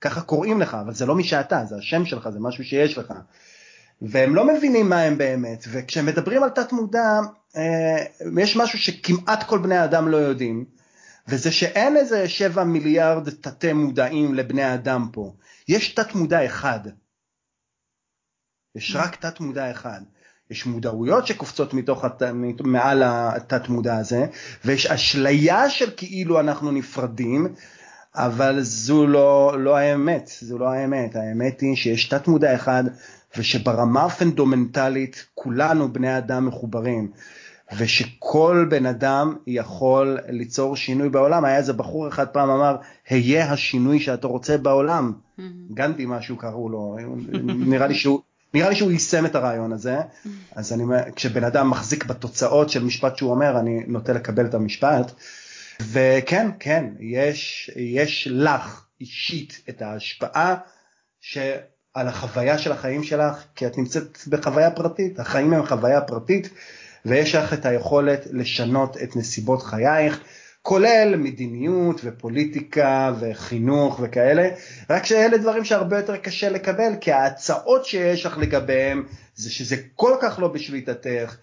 ככה קוראים לך, אבל זה לא מי שאתה, זה השם שלך, זה משהו שיש לך. והם לא מבינים מה הם באמת, וכשהם מדברים על תת מודע, uh, יש משהו שכמעט כל בני האדם לא יודעים. וזה שאין איזה שבע מיליארד תתי מודעים לבני אדם פה, יש תת מודע אחד. יש רק תת מודע אחד. יש מודעויות שקופצות מתוך הת... מעל התת מודע הזה, ויש אשליה של כאילו אנחנו נפרדים, אבל זו לא, לא האמת, זו לא האמת. האמת היא שיש תת מודע אחד, ושברמה הפונדומנטלית כולנו בני אדם מחוברים. ושכל בן אדם יכול ליצור שינוי בעולם. היה איזה בחור אחד פעם אמר, היה השינוי שאתה רוצה בעולם. Mm-hmm. גנדי משהו קראו לו, נראה לי שהוא... נראה לי שהוא יישם את הרעיון הזה, mm-hmm. אז אני, כשבן אדם מחזיק בתוצאות של משפט שהוא אומר, אני נוטה לקבל את המשפט. וכן, כן, יש, יש לך אישית את ההשפעה שעל החוויה של החיים שלך, כי את נמצאת בחוויה פרטית, החיים הם חוויה פרטית, ויש לך את היכולת לשנות את נסיבות חייך, כולל מדיניות ופוליטיקה וחינוך וכאלה, רק שאלה דברים שהרבה יותר קשה לקבל, כי ההצעות שיש לך לגביהם זה שזה כל כך לא בשליטתך,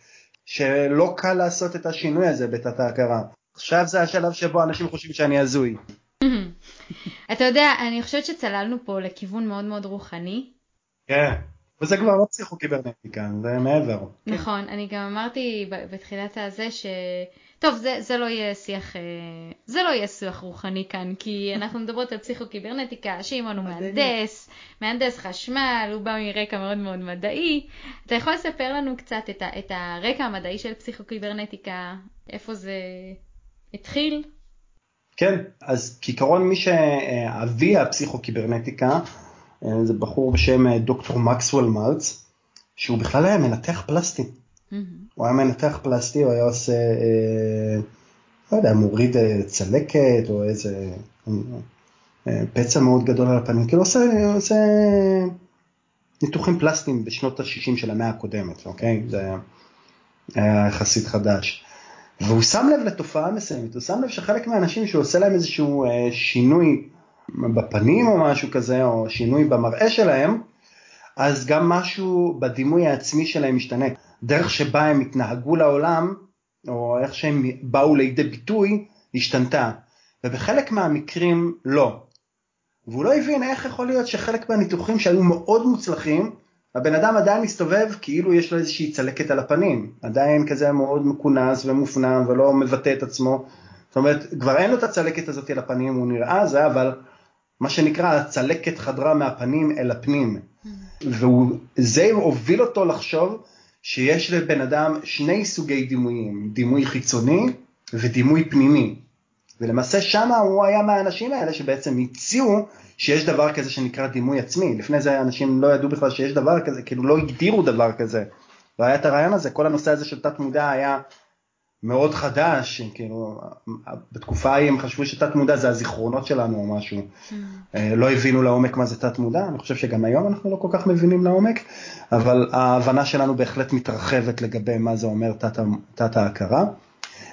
שלא קל לעשות את השינוי הזה בתת ההכרה. עכשיו זה השלב שבו אנשים חושבים שאני הזוי. אתה יודע, אני חושבת שצללנו פה לכיוון מאוד מאוד רוחני. כן. וזה כבר לא פסיכוקיברנטיקה, זה מעבר. נכון, אני גם אמרתי בתחילת הזה ש... טוב, זה, זה לא יהיה שיח, אה, זה לא יהיה שיח רוחני כאן, כי אנחנו מדברות על פסיכוקיברנטיקה, שמעון הוא מהנדס, מהנדס חשמל, הוא בא מרקע מאוד מאוד מדעי. אתה יכול לספר לנו קצת את, ה, את הרקע המדעי של פסיכוקיברנטיקה, איפה זה התחיל? כן, אז כעיקרון מי שאבי הפסיכוקיברנטיקה, זה בחור בשם אה, דוקטור מקסוול מלץ, שהוא בכלל היה מנתח פלסטי. Mm-hmm. הוא היה מנתח פלסטי, הוא היה עושה, אה, לא יודע, מוריד צלקת או איזה פצע מאוד גדול על הפנים, כאילו עושה, עושה ניתוחים פלסטיים בשנות ה-60 של המאה הקודמת, אוקיי? זה היה יחסית חדש. והוא שם לב לתופעה מסוימת, הוא שם לב שחלק מהאנשים שהוא עושה להם איזשהו שינוי בפנים או משהו כזה, או שינוי במראה שלהם, אז גם משהו בדימוי העצמי שלהם משתנה. דרך שבה הם התנהגו לעולם, או איך שהם באו לידי ביטוי, השתנתה. ובחלק מהמקרים לא. והוא לא הבין איך יכול להיות שחלק מהניתוחים שהיו מאוד מוצלחים, הבן אדם עדיין מסתובב כאילו יש לו איזושהי צלקת על הפנים, עדיין כזה מאוד מכונס ומופנם ולא מבטא את עצמו. זאת אומרת, כבר אין לו את הצלקת הזאת על הפנים, הוא נראה זה, אבל מה שנקרא, הצלקת חדרה מהפנים אל הפנים. וזה הוביל אותו לחשוב שיש לבן אדם שני סוגי דימויים, דימוי חיצוני ודימוי פנימי. ולמעשה שמה הוא היה מהאנשים האלה שבעצם הציעו שיש דבר כזה שנקרא דימוי עצמי. לפני זה אנשים לא ידעו בכלל שיש דבר כזה, כאילו לא הגדירו דבר כזה. לא היה את הרעיון הזה, כל הנושא הזה של תת מודע היה מאוד חדש, כאילו, בתקופה ההיא הם חשבו שתת מודע זה הזיכרונות שלנו או משהו. Mm. לא הבינו לעומק מה זה תת מודע, אני חושב שגם היום אנחנו לא כל כך מבינים לעומק, אבל ההבנה שלנו בהחלט מתרחבת לגבי מה זה אומר תת, תת ההכרה.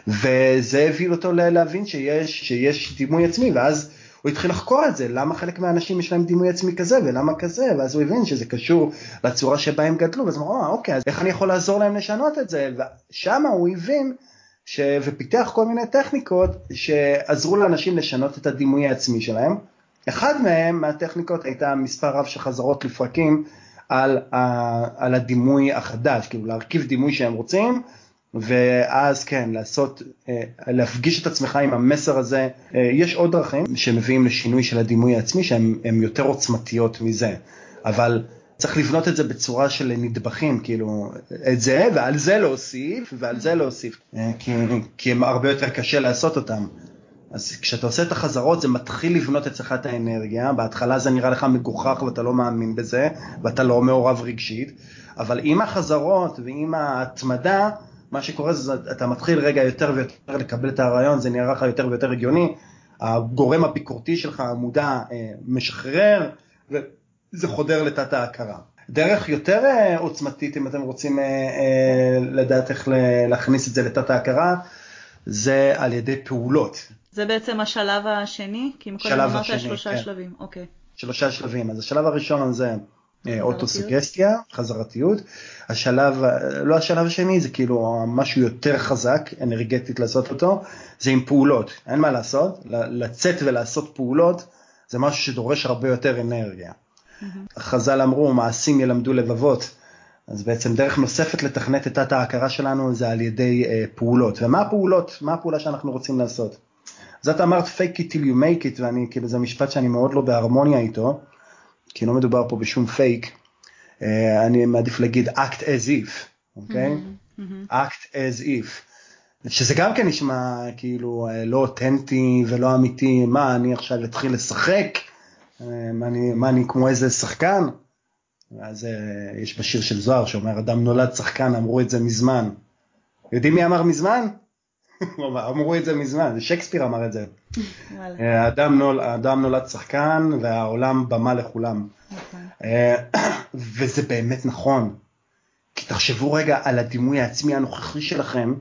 וזה הביא אותו להבין שיש, שיש דימוי עצמי, ואז הוא התחיל לחקור את זה, למה חלק מהאנשים יש להם דימוי עצמי כזה ולמה כזה, ואז הוא הבין שזה קשור לצורה שבה הם גדלו, ואז הוא אמר, אוקיי, אז איך אני יכול לעזור להם לשנות את זה? ושם הוא הבין ש... ופיתח כל מיני טכניקות שעזרו לאנשים לשנות את הדימוי העצמי שלהם. אחד מהם, מהטכניקות, הייתה מספר רב של חזרות לפרקים על, ה... על הדימוי החדש, כאילו להרכיב דימוי שהם רוצים. ואז כן, לעשות, אה, להפגיש את עצמך עם המסר הזה. אה, יש עוד דרכים שמביאים לשינוי של הדימוי העצמי שהן יותר עוצמתיות מזה, אבל צריך לבנות את זה בצורה של נדבכים, כאילו, את זה ועל זה להוסיף ועל זה להוסיף, אה, כי, כי הם הרבה יותר קשה לעשות אותם. אז כשאתה עושה את החזרות זה מתחיל לבנות אצלך את האנרגיה, בהתחלה זה נראה לך מגוחך ואתה לא מאמין בזה ואתה לא מעורב רגשית, אבל עם החזרות ועם ההתמדה, מה שקורה זה אתה מתחיל רגע יותר ויותר לקבל את הרעיון, זה נראה לך יותר ויותר הגיוני, הגורם הביקורתי שלך, המודע, אה, משחרר, וזה חודר לתת ההכרה. דרך יותר אה, עוצמתית, אם אתם רוצים אה, לדעת איך להכניס את זה לתת ההכרה, זה על ידי פעולות. זה בעצם השלב השני? כי אם קודם אמרת שלושה כן. שלבים, אוקיי. שלושה שלבים. אז השלב הראשון זה אה, אוטוסוגסטיה, חזרתיות. השלב, לא השלב השני, זה כאילו משהו יותר חזק, אנרגטית לעשות אותו, זה עם פעולות, אין מה לעשות, לצאת ולעשות פעולות זה משהו שדורש הרבה יותר אנרגיה. חז"ל אמרו, מעשים ילמדו לבבות, אז בעצם דרך נוספת לתכנת את תת ההכרה שלנו זה על ידי uh, פעולות. ומה הפעולות? מה הפעולה שאנחנו רוצים לעשות? אז את אמרת fake it till you make it, ואני, כאילו זה משפט שאני מאוד לא בהרמוניה איתו. כי לא מדובר פה בשום פייק, אה, אני מעדיף להגיד act as if, אוקיי? Mm-hmm, mm-hmm. act as if. שזה גם כן נשמע כאילו אה, לא אותנטי ולא אמיתי, מה אני עכשיו אתחיל לשחק, אה, מה אני, מה אני כמו איזה שחקן, ואז יש בשיר של זוהר שאומר אדם נולד שחקן, אמרו את זה מזמן. יודעים מי אמר מזמן? אמרו את זה מזמן, שייקספיר אמר את זה. האדם, נול, האדם נולד שחקן והעולם במה לכולם. נכון. אה, וזה באמת נכון. כי תחשבו רגע על הדימוי העצמי הנוכחי שלכם,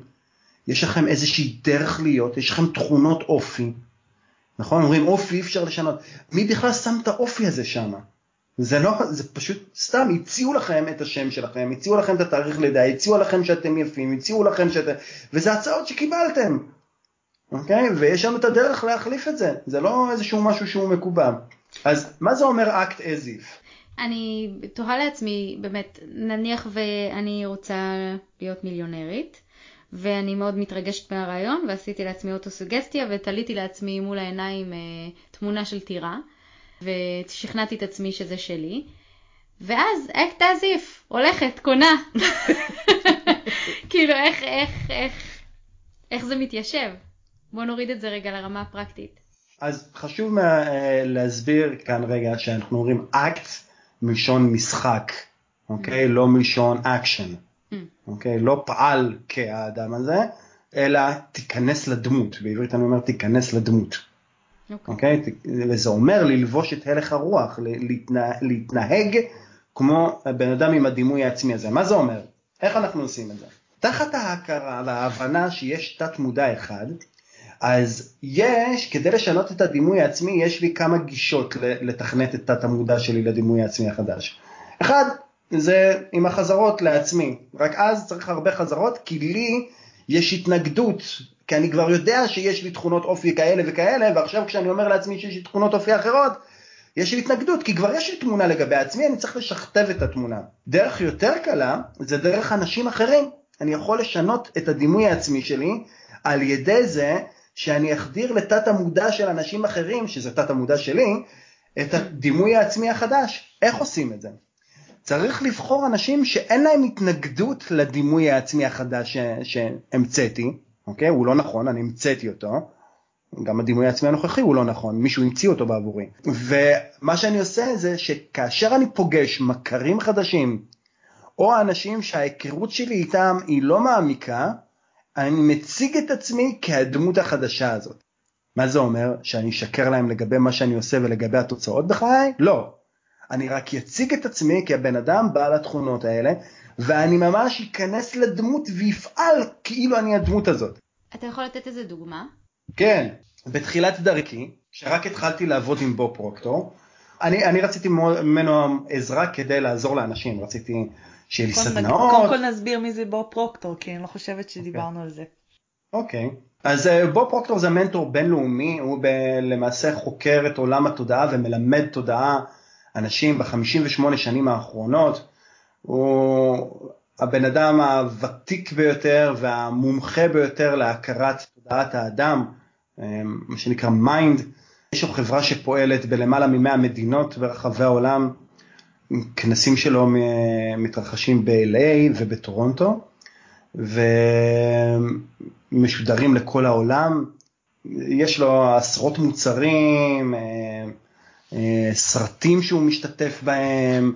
יש לכם איזושהי דרך להיות, יש לכם תכונות אופי. נכון? אומרים אופי אי אפשר לשנות. מי בכלל שם את האופי הזה שם? זה לא, זה פשוט סתם, הציעו לכם את השם שלכם, הציעו לכם את התאריך לידה, הציעו לכם שאתם יפים, הציעו לכם שאתם, וזה הצעות שקיבלתם, אוקיי? ויש לנו את הדרך להחליף את זה, זה לא איזשהו משהו שהוא מקובע. אז מה זה אומר act as if? אני תוהה לעצמי, באמת, נניח ואני רוצה להיות מיליונרית, ואני מאוד מתרגשת מהרעיון, ועשיתי לעצמי אוטוסוגסטיה, ותליתי לעצמי מול העיניים אה, תמונה של טירה. ושכנעתי את עצמי שזה שלי, ואז אקט as הולכת, קונה. כאילו, איך, איך, איך, איך זה מתיישב? בוא נוריד את זה רגע לרמה הפרקטית. אז חשוב מה, אה, להסביר כאן רגע שאנחנו אומרים אקט מלשון משחק, אוקיי? Mm. לא מלשון אקשן. אוקיי? לא פעל כאדם הזה, אלא תיכנס לדמות. בעברית אני אומר תיכנס לדמות. אוקיי? Okay. Okay? וזה אומר ללבוש את הלך הרוח, להתנה, להתנהג כמו בן אדם עם הדימוי העצמי הזה. מה זה אומר? איך אנחנו עושים את זה? תחת ההכרה וההבנה שיש תת מודע אחד, אז יש, כדי לשנות את הדימוי העצמי, יש לי כמה גישות לתכנת את תת המודע שלי לדימוי העצמי החדש. אחד, זה עם החזרות לעצמי, רק אז צריך הרבה חזרות, כי לי יש התנגדות כי אני כבר יודע שיש לי תכונות אופי כאלה וכאלה, ועכשיו כשאני אומר לעצמי שיש לי תכונות אופי אחרות, יש לי התנגדות, כי כבר יש לי תמונה לגבי עצמי, אני צריך לשכתב את התמונה. דרך יותר קלה, זה דרך אנשים אחרים. אני יכול לשנות את הדימוי העצמי שלי על ידי זה שאני אחדיר לתת המודע של אנשים אחרים, שזה תת המודע שלי, את הדימוי העצמי החדש. איך עושים את זה? צריך לבחור אנשים שאין להם התנגדות לדימוי העצמי החדש שהמצאתי, אוקיי? הוא לא נכון, אני המצאתי אותו. גם הדימוי העצמי הנוכחי הוא לא נכון, מישהו המציא אותו בעבורי. ומה שאני עושה זה שכאשר אני פוגש מכרים חדשים, או אנשים שההיכרות שלי איתם היא לא מעמיקה, אני מציג את עצמי כהדמות החדשה הזאת. מה זה אומר? שאני אשקר להם לגבי מה שאני עושה ולגבי התוצאות בחיי? לא. אני רק אציג את עצמי כבן אדם בעל התכונות האלה, ואני ממש אכנס לדמות ויפעל כאילו אני הדמות הזאת. אתה יכול לתת איזה דוגמה? כן, בתחילת דרכי, כשרק התחלתי לעבוד עם בו פרוקטור, אני, אני רציתי ממנו עזרה כדי לעזור לאנשים, רציתי שיהיה לי סדנאות. קודם כל נסביר מי זה בו פרוקטור, כי אני לא חושבת שדיברנו okay. על זה. אוקיי, okay. אז אה, בו פרוקטור זה מנטור בינלאומי, הוא ב, למעשה חוקר את עולם התודעה ומלמד תודעה אנשים ב-58 שנים האחרונות. הוא הבן אדם הוותיק ביותר והמומחה ביותר להכרת תודעת האדם, אה, מה שנקרא mind. יש לו חברה שפועלת בלמעלה מ-100 מדינות ברחבי העולם. כנסים שלו מתרחשים ב-LA ובטורונטו, ומשודרים לכל העולם. יש לו עשרות מוצרים, אה, סרטים שהוא משתתף בהם,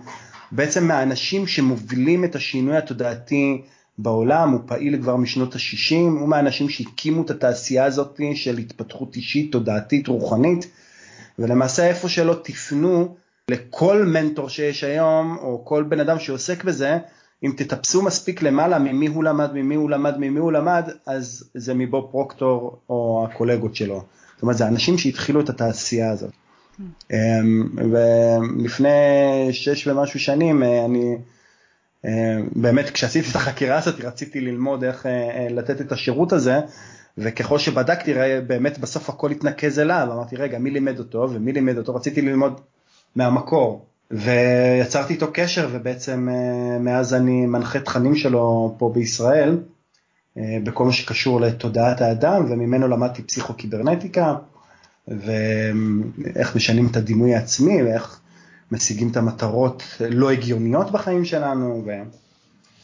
בעצם מהאנשים שמובילים את השינוי התודעתי בעולם, הוא פעיל כבר משנות ה-60, הוא מהאנשים שהקימו את התעשייה הזאת של התפתחות אישית, תודעתית, רוחנית, ולמעשה איפה שלא תפנו, לכל מנטור שיש היום, או כל בן אדם שעוסק בזה, אם תטפסו מספיק למעלה ממי הוא למד, ממי הוא למד, ממי הוא למד, אז זה מבוב פרוקטור או הקולגות שלו. זאת אומרת, זה אנשים שהתחילו את התעשייה הזאת. אמ, ולפני שש ומשהו שנים אה, אני אמ, באמת כשעשיתי את החקירה הזאת רציתי ללמוד איך אה, אה, לתת את השירות הזה וככל שבדקתי באמת בסוף הכל התנקז אליו. אמרתי רגע מי לימד אותו? ומי לימד אותו? רציתי ללמוד מהמקור. ויצרתי איתו קשר ובעצם מאז אני מנחה תכנים שלו פה בישראל בכל מה שקשור לתודעת האדם וממנו למדתי פסיכוקיברנטיקה ואיך משנים את הדימוי העצמי ואיך משיגים את המטרות לא הגיוניות בחיים שלנו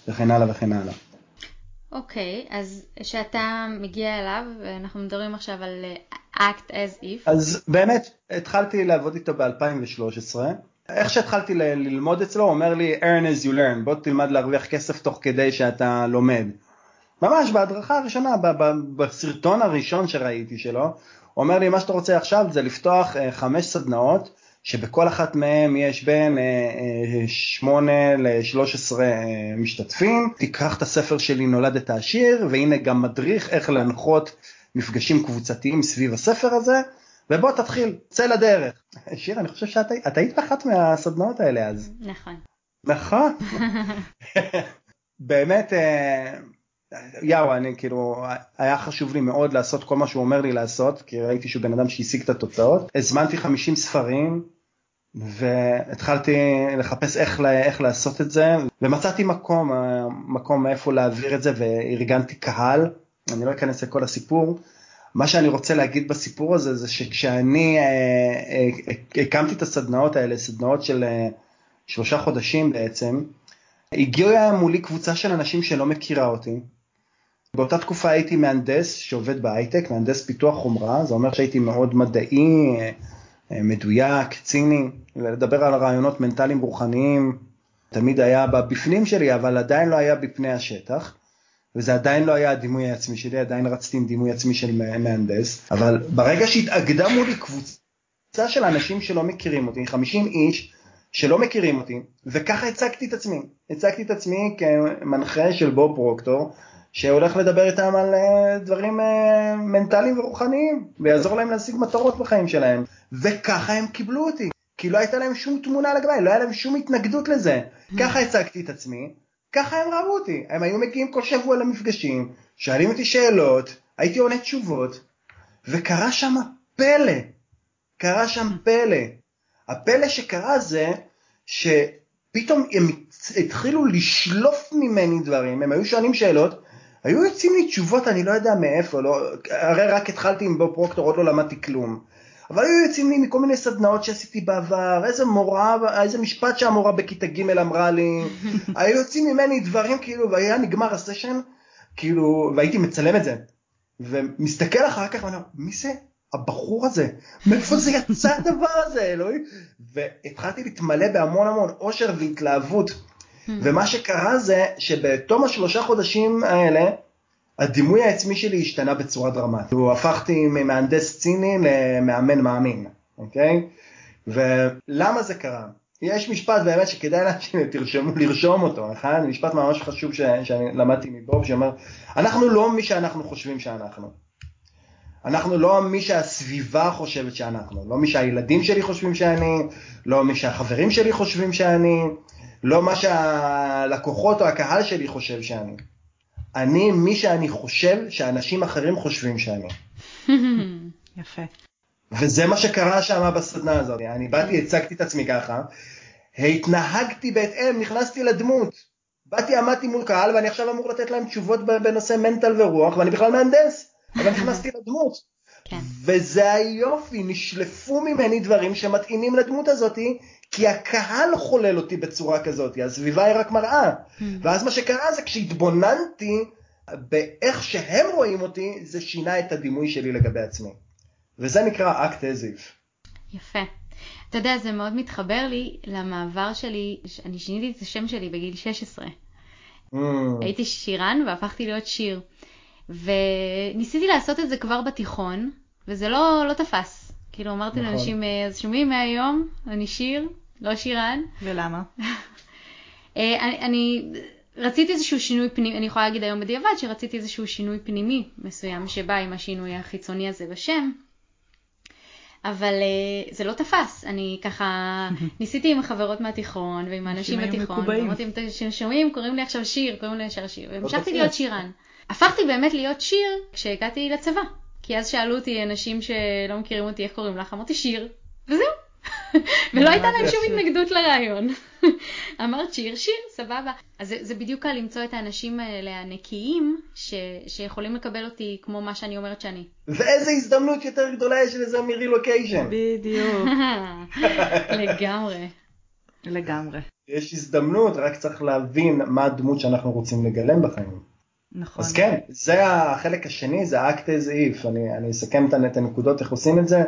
וכן הלאה וכן הלאה. אוקיי, okay, אז כשאתה מגיע אליו, אנחנו מדברים עכשיו על אה, act as if. אז באמת, התחלתי לעבוד איתו ב-2013. איך שהתחלתי ל- ללמוד אצלו, הוא אומר לי, earn as you learn, בוא תלמד להרוויח כסף תוך כדי שאתה לומד. ממש בהדרכה הראשונה, בסרטון הראשון שראיתי שלו, הוא אומר לי, מה שאתה רוצה עכשיו זה לפתוח אה, חמש סדנאות, שבכל אחת מהן יש בין 8 אה, אה, ל-13 משתתפים. תיקח את הספר שלי נולדת עשיר, והנה גם מדריך איך להנחות מפגשים קבוצתיים סביב הספר הזה, ובוא תתחיל, צא לדרך. שיר, אני חושב שאת היית באחת מהסדנאות האלה אז. נכון. נכון. באמת, יאו, אני כאילו, היה חשוב לי מאוד לעשות כל מה שהוא אומר לי לעשות, כי ראיתי שהוא בן אדם שהשיג את התוצאות. הזמנתי 50 ספרים, והתחלתי לחפש איך, איך לעשות את זה, ומצאתי מקום, מקום מאיפה להעביר את זה, וארגנתי קהל, אני לא אכנס לכל הסיפור. מה שאני רוצה להגיד בסיפור הזה, זה שכשאני אה, אה, הקמתי את הסדנאות האלה, סדנאות של אה, שלושה חודשים בעצם, הגיעה מולי קבוצה של אנשים שלא מכירה אותי, באותה תקופה הייתי מהנדס שעובד בהייטק, מהנדס פיתוח חומרה, זה אומר שהייתי מאוד מדעי, אה, מדויק, ציני, לדבר על רעיונות מנטליים רוחניים תמיד היה בפנים שלי, אבל עדיין לא היה בפני השטח. וזה עדיין לא היה הדימוי העצמי שלי, עדיין רצתי עם דימוי עצמי של מהנדס, אבל ברגע שהתאגדה מולי קבוצה של אנשים שלא מכירים אותי, 50 איש שלא מכירים אותי, וככה הצגתי את עצמי. הצגתי את עצמי כמנחה של בוב פרוקטור, שהולך לדבר איתם על אה, דברים אה, מנטליים ורוחניים, ויעזור להם להשיג מטרות בחיים שלהם. וככה הם קיבלו אותי, כי לא הייתה להם שום תמונה לגביי, לא היה להם שום התנגדות לזה. ככה הצגתי את עצמי, ככה הם ראו אותי. הם היו מגיעים כל שבוע למפגשים, שואלים אותי שאלות, הייתי עונה תשובות, וקרה שם פלא. קרה שם פלא. הפלא שקרה זה שפתאום הם התחילו לשלוף ממני דברים, הם היו שואלים שאלות, היו יוצאים לי תשובות אני לא יודע מאיפה, לא, הרי רק התחלתי עם בוב פרוקטור, עוד לא למדתי כלום. אבל היו יוצאים לי מכל מיני סדנאות שעשיתי בעבר, איזה מורה, איזה משפט שהמורה בכיתה ג' אמרה לי, היו יוצאים ממני דברים כאילו, והיה נגמר הסשן, כאילו, והייתי מצלם את זה, ומסתכל אחר כך ואני אומר, מי זה הבחור הזה? מאיפה זה יצא הדבר הזה, אלוהים? והתחלתי להתמלא בהמון המון אושר והתלהבות, ומה שקרה זה שבתום השלושה חודשים האלה, הדימוי העצמי שלי השתנה בצורה דרמטית. הפכתי ממהנדס ציני למאמן מאמין, אוקיי? ולמה זה קרה? יש משפט באמת שכדאי שתרשמו לרשום אותו, אחד משפט ממש חשוב ש, שאני למדתי מבוב שאומר, אנחנו לא מי שאנחנו חושבים שאנחנו. אנחנו לא מי שהסביבה חושבת שאנחנו, לא מי שהילדים שלי חושבים שאני, לא מי שהחברים שלי חושבים שאני, לא מה שהלקוחות או הקהל שלי חושב שאני. אני מי שאני חושב שאנשים אחרים חושבים שאני. יפה. וזה מה שקרה שם בסדנה הזאת. אני באתי, הצגתי את עצמי ככה, התנהגתי בהתאם, נכנסתי לדמות. באתי, עמדתי מול קהל, ואני עכשיו אמור לתת להם תשובות בנושא מנטל ורוח, ואני בכלל מהנדס, אבל נכנסתי לדמות. כן. וזה היופי, נשלפו ממני דברים שמתאימים לדמות הזאת, כי הקהל חולל אותי בצורה כזאת, הסביבה היא רק מראה. Hmm. ואז מה שקרה זה כשהתבוננתי באיך שהם רואים אותי, זה שינה את הדימוי שלי לגבי עצמי. וזה נקרא אקט אזיף. יפה. אתה יודע, זה מאוד מתחבר לי למעבר שלי, אני שיניתי את השם שלי בגיל 16. Mm. הייתי שירן והפכתי להיות שיר. וניסיתי לעשות את זה כבר בתיכון, וזה לא, לא תפס. כאילו אמרתי נכון. לאנשים, אה, אז שומעים מהיום, אני שיר, לא שירן. ולמה? אה, אני, אני רציתי איזשהו שינוי פנימי, אני יכולה להגיד היום בדיעבד שרציתי איזשהו שינוי פנימי מסוים שבא עם השינוי החיצוני הזה בשם. אבל uh, זה לא תפס, אני ככה ניסיתי עם החברות מהתיכון ועם האנשים בתיכון, ואמרתי, אתם שומעים, קוראים לי עכשיו שיר, קוראים לי ישר שיר, והמשכתי להיות שירן. הפכתי באמת להיות שיר כשהגעתי לצבא, כי אז שאלו אותי אנשים שלא מכירים אותי איך קוראים לך, אמרתי שיר, וזהו. ולא הייתה להם שום התנגדות לרעיון. אמרת שיר, שיר, סבבה. אז זה, זה בדיוק קל למצוא את האנשים האלה הנקיים ש, שיכולים לקבל אותי כמו מה שאני אומרת שאני. ואיזה הזדמנות יותר גדולה יש לזה מרילוקיישן. בדיוק. לגמרי. לגמרי. יש הזדמנות, רק צריך להבין מה הדמות שאנחנו רוצים לגלם בחיים. נכון. אז כן, זה החלק השני, זה אקט איזה איף. אני, אני אסכם את הנקודות, איך עושים את זה.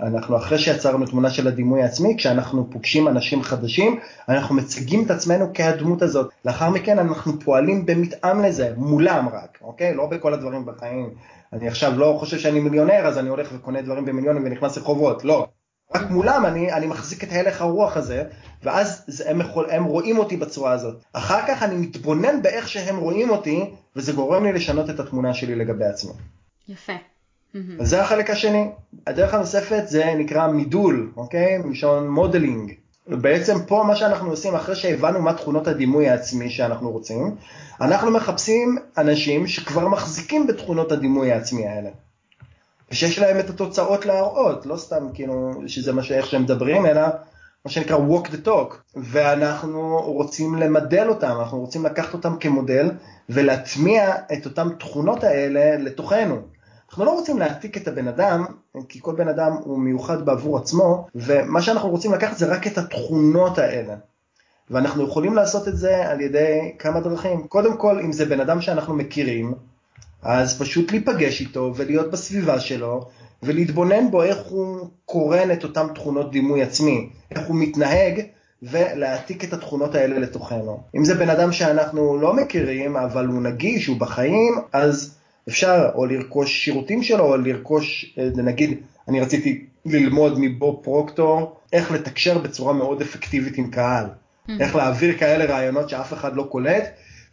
אנחנו אחרי שיצרנו תמונה של הדימוי העצמי, כשאנחנו פוגשים אנשים חדשים, אנחנו מציגים את עצמנו כהדמות הזאת. לאחר מכן אנחנו פועלים במתאם לזה, מולם רק, אוקיי? לא בכל הדברים בחיים. אני עכשיו לא חושב שאני מיליונר, אז אני הולך וקונה דברים במיליונים ונכנס לחובות, לא. רק מולם אני, אני מחזיק את הלך הרוח הזה, ואז זה, הם, יכול, הם רואים אותי בצורה הזאת. אחר כך אני מתבונן באיך שהם רואים אותי, וזה גורם לי לשנות את התמונה שלי לגבי עצמי. יפה. אז זה החלק השני. הדרך הנוספת זה נקרא מידול, אוקיי? מלשון modeling. בעצם פה מה שאנחנו עושים אחרי שהבנו מה תכונות הדימוי העצמי שאנחנו רוצים, אנחנו מחפשים אנשים שכבר מחזיקים בתכונות הדימוי העצמי האלה. ושיש להם את התוצאות להראות, לא סתם כאילו שזה מה שאיך שהם מדברים, אלא מה שנקרא walk the talk, ואנחנו רוצים למדל אותם, אנחנו רוצים לקחת אותם כמודל ולהטמיע את אותן תכונות האלה לתוכנו. אנחנו לא רוצים להעתיק את הבן אדם, כי כל בן אדם הוא מיוחד בעבור עצמו, ומה שאנחנו רוצים לקחת זה רק את התכונות האלה. ואנחנו יכולים לעשות את זה על ידי כמה דרכים. קודם כל, אם זה בן אדם שאנחנו מכירים, אז פשוט להיפגש איתו ולהיות בסביבה שלו, ולהתבונן בו איך הוא קורן את אותן תכונות דימוי עצמי, איך הוא מתנהג, ולהעתיק את התכונות האלה לתוכנו. אם זה בן אדם שאנחנו לא מכירים, אבל הוא נגיש, הוא בחיים, אז אפשר או לרכוש שירותים שלו, או לרכוש, אה, נגיד, אני רציתי ללמוד מבוב פרוקטור איך לתקשר בצורה מאוד אפקטיבית עם קהל, mm-hmm. איך להעביר כאלה רעיונות שאף אחד לא קולט,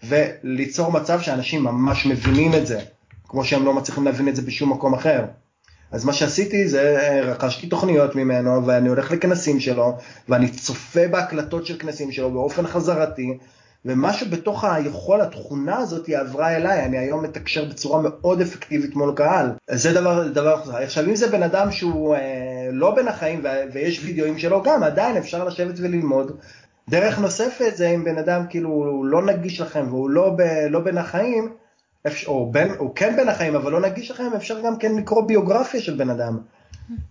וליצור מצב שאנשים ממש מבינים את זה, כמו שהם לא מצליחים להבין את זה בשום מקום אחר. אז מה שעשיתי זה אה, רכשתי תוכניות ממנו ואני הולך לכנסים שלו ואני צופה בהקלטות של כנסים שלו באופן חזרתי ומשהו בתוך היכול, התכונה הזאת, היא עברה אליי, אני היום מתקשר בצורה מאוד אפקטיבית מול קהל. זה דבר, דבר, עכשיו אם זה בן אדם שהוא אה, לא בין החיים, ויש וידאוים שלו גם, עדיין אפשר לשבת וללמוד. דרך נוספת זה אם בן אדם כאילו הוא לא נגיש לכם והוא לא, ב, לא בין החיים, או בין, הוא כן בין החיים אבל לא נגיש לכם, אפשר גם כן לקרוא ביוגרפיה של בן אדם.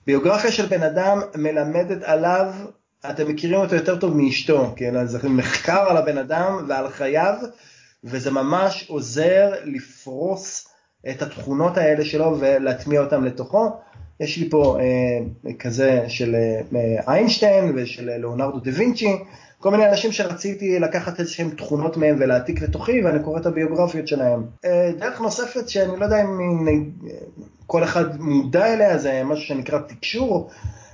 ביוגרפיה של בן אדם מלמדת עליו, אתם מכירים אותו יותר טוב מאשתו, כן? זה מחקר על הבן אדם ועל חייו, וזה ממש עוזר לפרוס את התכונות האלה שלו ולהטמיע אותן לתוכו. יש לי פה אה, כזה של אה, איינשטיין ושל לאונרדו דה וינצ'י, כל מיני אנשים שרציתי לקחת איזשהם תכונות מהם ולהעתיק לתוכי ואני קורא את הביוגרפיות שלהם. אה, דרך נוספת שאני לא יודע אם כל אחד מודע אליה זה משהו שנקרא תקשור,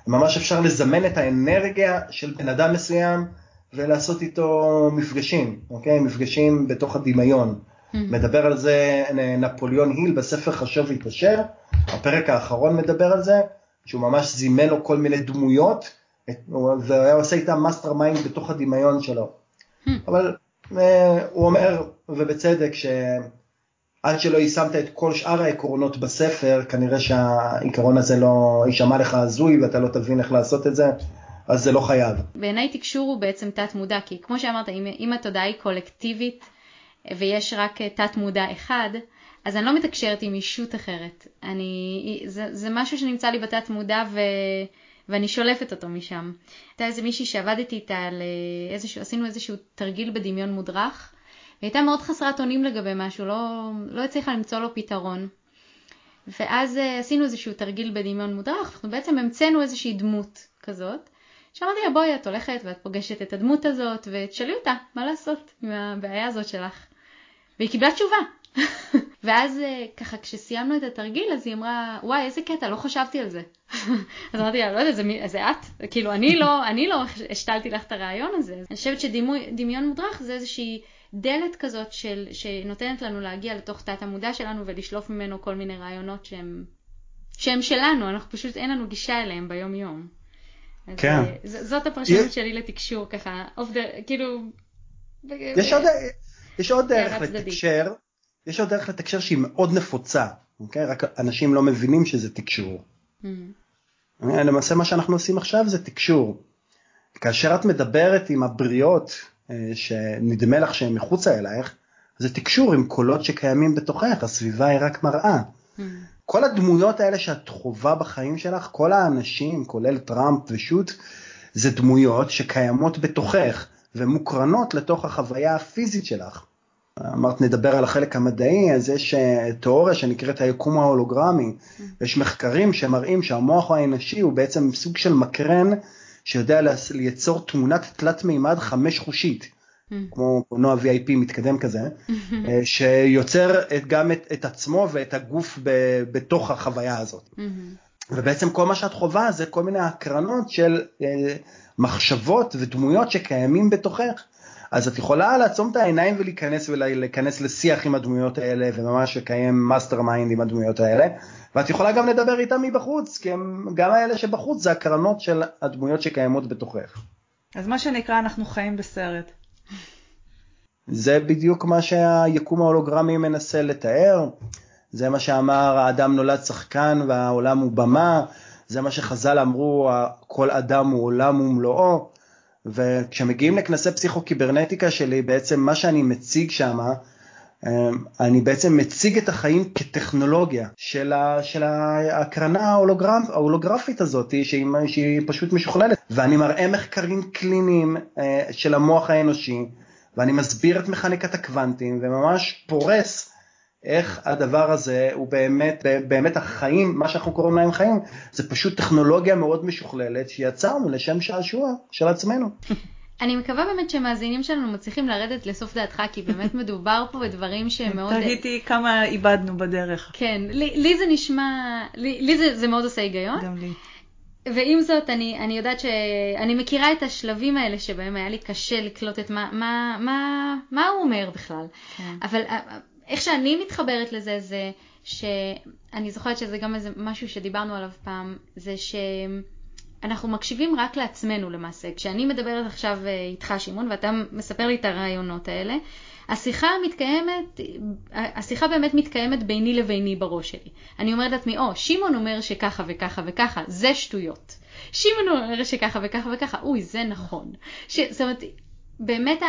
ממש אפשר לזמן את האנרגיה של בן אדם מסוים ולעשות איתו מפגשים, אוקיי? מפגשים בתוך הדמיון. Mm-hmm. מדבר על זה נפוליאון היל בספר חשוב והתעשר, הפרק האחרון מדבר על זה, שהוא ממש זימן לו כל מיני דמויות. והיה עושה איתם mastermind בתוך הדמיון שלו. Hmm. אבל אה, הוא אומר, ובצדק, שעד שלא יישמת את כל שאר העקרונות בספר, כנראה שהעיקרון הזה לא יישמע לך הזוי ואתה לא תבין איך לעשות את זה, אז זה לא חייב. בעיניי תקשור הוא בעצם תת מודע, כי כמו שאמרת, אם, אם התודעה היא קולקטיבית ויש רק תת מודע אחד, אז אני לא מתקשרת עם אישות אחרת. אני, זה, זה משהו שנמצא לי בתת מודע ו... ואני שולפת אותו משם. הייתה איזה מישהי שעבדתי איתה על אה, איזשהו, עשינו איזשהו תרגיל בדמיון מודרך, היא הייתה מאוד חסרת אונים לגבי משהו, לא, לא הצליחה למצוא לו פתרון. ואז uh, עשינו איזשהו תרגיל בדמיון מודרך, אנחנו בעצם המצאנו איזושהי דמות כזאת, שאמרתי לה בואי את הולכת ואת פוגשת את הדמות הזאת ותשאלי אותה מה לעשות עם הבעיה הזאת שלך. והיא קיבלה תשובה. ואז אה, ככה כשסיימנו את התרגיל אז היא אמרה וואי איזה קטע לא חשבתי על זה. אז אמרתי לה לא יודע זה, זה את כאילו אני לא אני לא השתלתי לך את הרעיון הזה. אני חושבת שדמיון מודרך זה איזושהי דלת כזאת של, שנותנת לנו להגיע לתוך תת המודע שלנו ולשלוף ממנו כל מיני רעיונות שהם, שהם שלנו אנחנו פשוט אין לנו גישה אליהם ביום יום. כן. אז, אה, זאת הפרשנות שלי לתקשור ככה אוף דה כאילו. יש עוד יש עוד דרך לתקשר, יש עוד דרך לתקשר שהיא מאוד נפוצה, אוקיי? רק אנשים לא מבינים שזה תקשור. Mm-hmm. למעשה מה שאנחנו עושים עכשיו זה תקשור. כאשר את מדברת עם הבריות אה, שנדמה לך שהן מחוצה אלייך, זה תקשור עם קולות שקיימים בתוכך, הסביבה היא רק מראה. Mm-hmm. כל הדמויות האלה שאת חווה בחיים שלך, כל האנשים, כולל טראמפ ושות, זה דמויות שקיימות בתוכך. ומוקרנות לתוך החוויה הפיזית שלך. אמרת נדבר על החלק המדעי, אז יש אה, תיאוריה שנקראת היקום ההולוגרמי, יש מחקרים שמראים שהמוח האנושי הוא בעצם סוג של מקרן שיודע לייצור תמונת תלת מימד חמש חושית, כמו קולנוע VIP מתקדם כזה, אה, שיוצר גם את, את עצמו ואת הגוף ב, בתוך החוויה הזאת. ובעצם כל מה שאת חווה זה כל מיני הקרנות של אה, מחשבות ודמויות שקיימים בתוכך. אז את יכולה לעצום את העיניים ולהיכנס ולהיכנס לשיח עם הדמויות האלה וממש לקיים mastermind עם הדמויות האלה ואת יכולה גם לדבר איתם מבחוץ כי הם, גם האלה שבחוץ זה הקרנות של הדמויות שקיימות בתוכך. אז מה שנקרא אנחנו חיים בסרט. זה בדיוק מה שהיקום ההולוגרמי מנסה לתאר. זה מה שאמר האדם נולד שחקן והעולם הוא במה, זה מה שחז"ל אמרו, כל אדם הוא עולם ומלואו, וכשמגיעים לכנסי פסיכוקיברנטיקה שלי, בעצם מה שאני מציג שם, אמ, אני בעצם מציג את החיים כטכנולוגיה של, ה, של ההקרנה ההולוגרפ, ההולוגרפית הזאת, שהיא, שהיא פשוט משוכללת, ואני מראה מחקרים קליניים אה, של המוח האנושי, ואני מסביר את מכניקת הקוונטים, וממש פורס איך הדבר הזה הוא באמת, באמת החיים, מה שאנחנו קוראים להם חיים, זה פשוט טכנולוגיה מאוד משוכללת שיצרנו לשם שעשוע של עצמנו. אני מקווה באמת שמאזינים שלנו מצליחים לרדת לסוף דעתך, כי באמת מדובר פה בדברים שהם מאוד... תהיתי כמה איבדנו בדרך. כן, לי, לי זה נשמע, לי, לי זה, זה מאוד עושה היגיון. גם לי. ועם זאת, אני, אני יודעת שאני מכירה את השלבים האלה שבהם היה לי קשה לקלוט את מה, מה, מה, מה הוא אומר בכלל. כן. אבל איך שאני מתחברת לזה זה שאני זוכרת שזה גם איזה משהו שדיברנו עליו פעם, זה אנחנו מקשיבים רק לעצמנו למעשה. כשאני מדברת עכשיו אה, איתך, שמעון, ואתה מספר לי את הרעיונות האלה, השיחה מתקיימת, השיחה באמת מתקיימת ביני לביני בראש שלי. אני אומרת לעצמי, או, שמעון אומר שככה וככה וככה, זה שטויות. שמעון אומר שככה וככה וככה, אוי, זה נכון. ש... זאת אומרת, באמת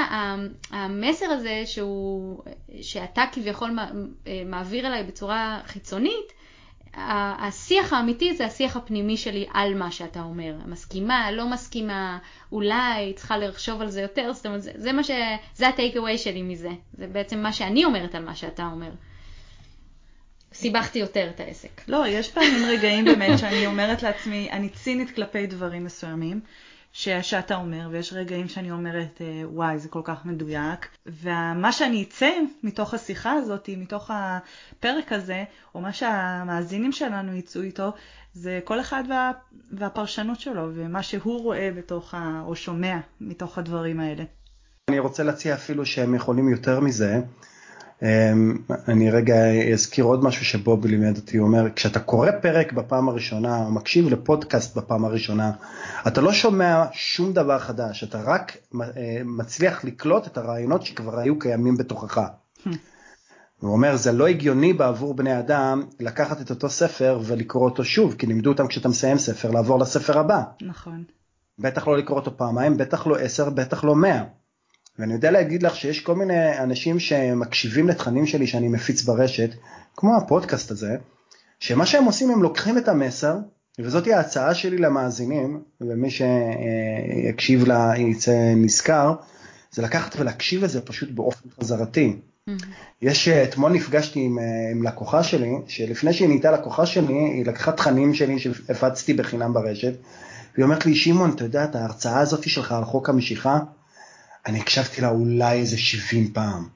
המסר הזה שהוא, שאתה כביכול אה, מעביר אליי בצורה חיצונית, השיח האמיתי זה השיח הפנימי שלי על מה שאתה אומר. מסכימה, לא מסכימה, אולי צריכה לחשוב על זה יותר, זאת אומרת, זה, זה מה ש... זה הטייק אווי שלי מזה. זה בעצם מה שאני אומרת על מה שאתה אומר. סיבכתי יותר את העסק. לא, יש פעמים רגעים באמת שאני אומרת לעצמי, אני צינית כלפי דברים מסוימים. ש, שאתה אומר, ויש רגעים שאני אומרת, אה, וואי, זה כל כך מדויק. ומה שאני אצא מתוך השיחה הזאת, מתוך הפרק הזה, או מה שהמאזינים שלנו יצאו איתו, זה כל אחד וה, והפרשנות שלו, ומה שהוא רואה בתוך, ה, או שומע מתוך הדברים האלה. אני רוצה להציע אפילו שהם יכולים יותר מזה. אמ, אני רגע אזכיר עוד משהו שבוב לימד אותי, הוא אומר, כשאתה קורא פרק בפעם הראשונה, או מקשיב לפודקאסט בפעם הראשונה, אתה לא שומע שום דבר חדש, אתה רק אה, מצליח לקלוט את הרעיונות שכבר היו קיימים בתוכך. הוא אומר, זה לא הגיוני בעבור בני אדם לקחת את אותו ספר ולקרוא אותו שוב, כי לימדו אותם כשאתה מסיים ספר לעבור לספר הבא. נכון. בטח לא לקרוא אותו פעמיים, בטח לא עשר, בטח לא מאה. ואני יודע להגיד לך שיש כל מיני אנשים שמקשיבים לתכנים שלי שאני מפיץ ברשת, כמו הפודקאסט הזה, שמה שהם עושים הם לוקחים את המסר, וזאתי ההצעה שלי למאזינים, ומי שיקשיב לה יצא נזכר, זה לקחת ולהקשיב לזה פשוט באופן חזרתי. Mm-hmm. יש, אתמול נפגשתי עם, עם לקוחה שלי, שלפני שהיא נהייתה לקוחה שלי, היא לקחה תכנים שלי שהפצתי בחינם ברשת, והיא אומרת לי, שמעון, אתה יודע, את ההרצאה הזאת שלך על חוק המשיכה, אני הקשבתי לה אולי איזה 70 פעם.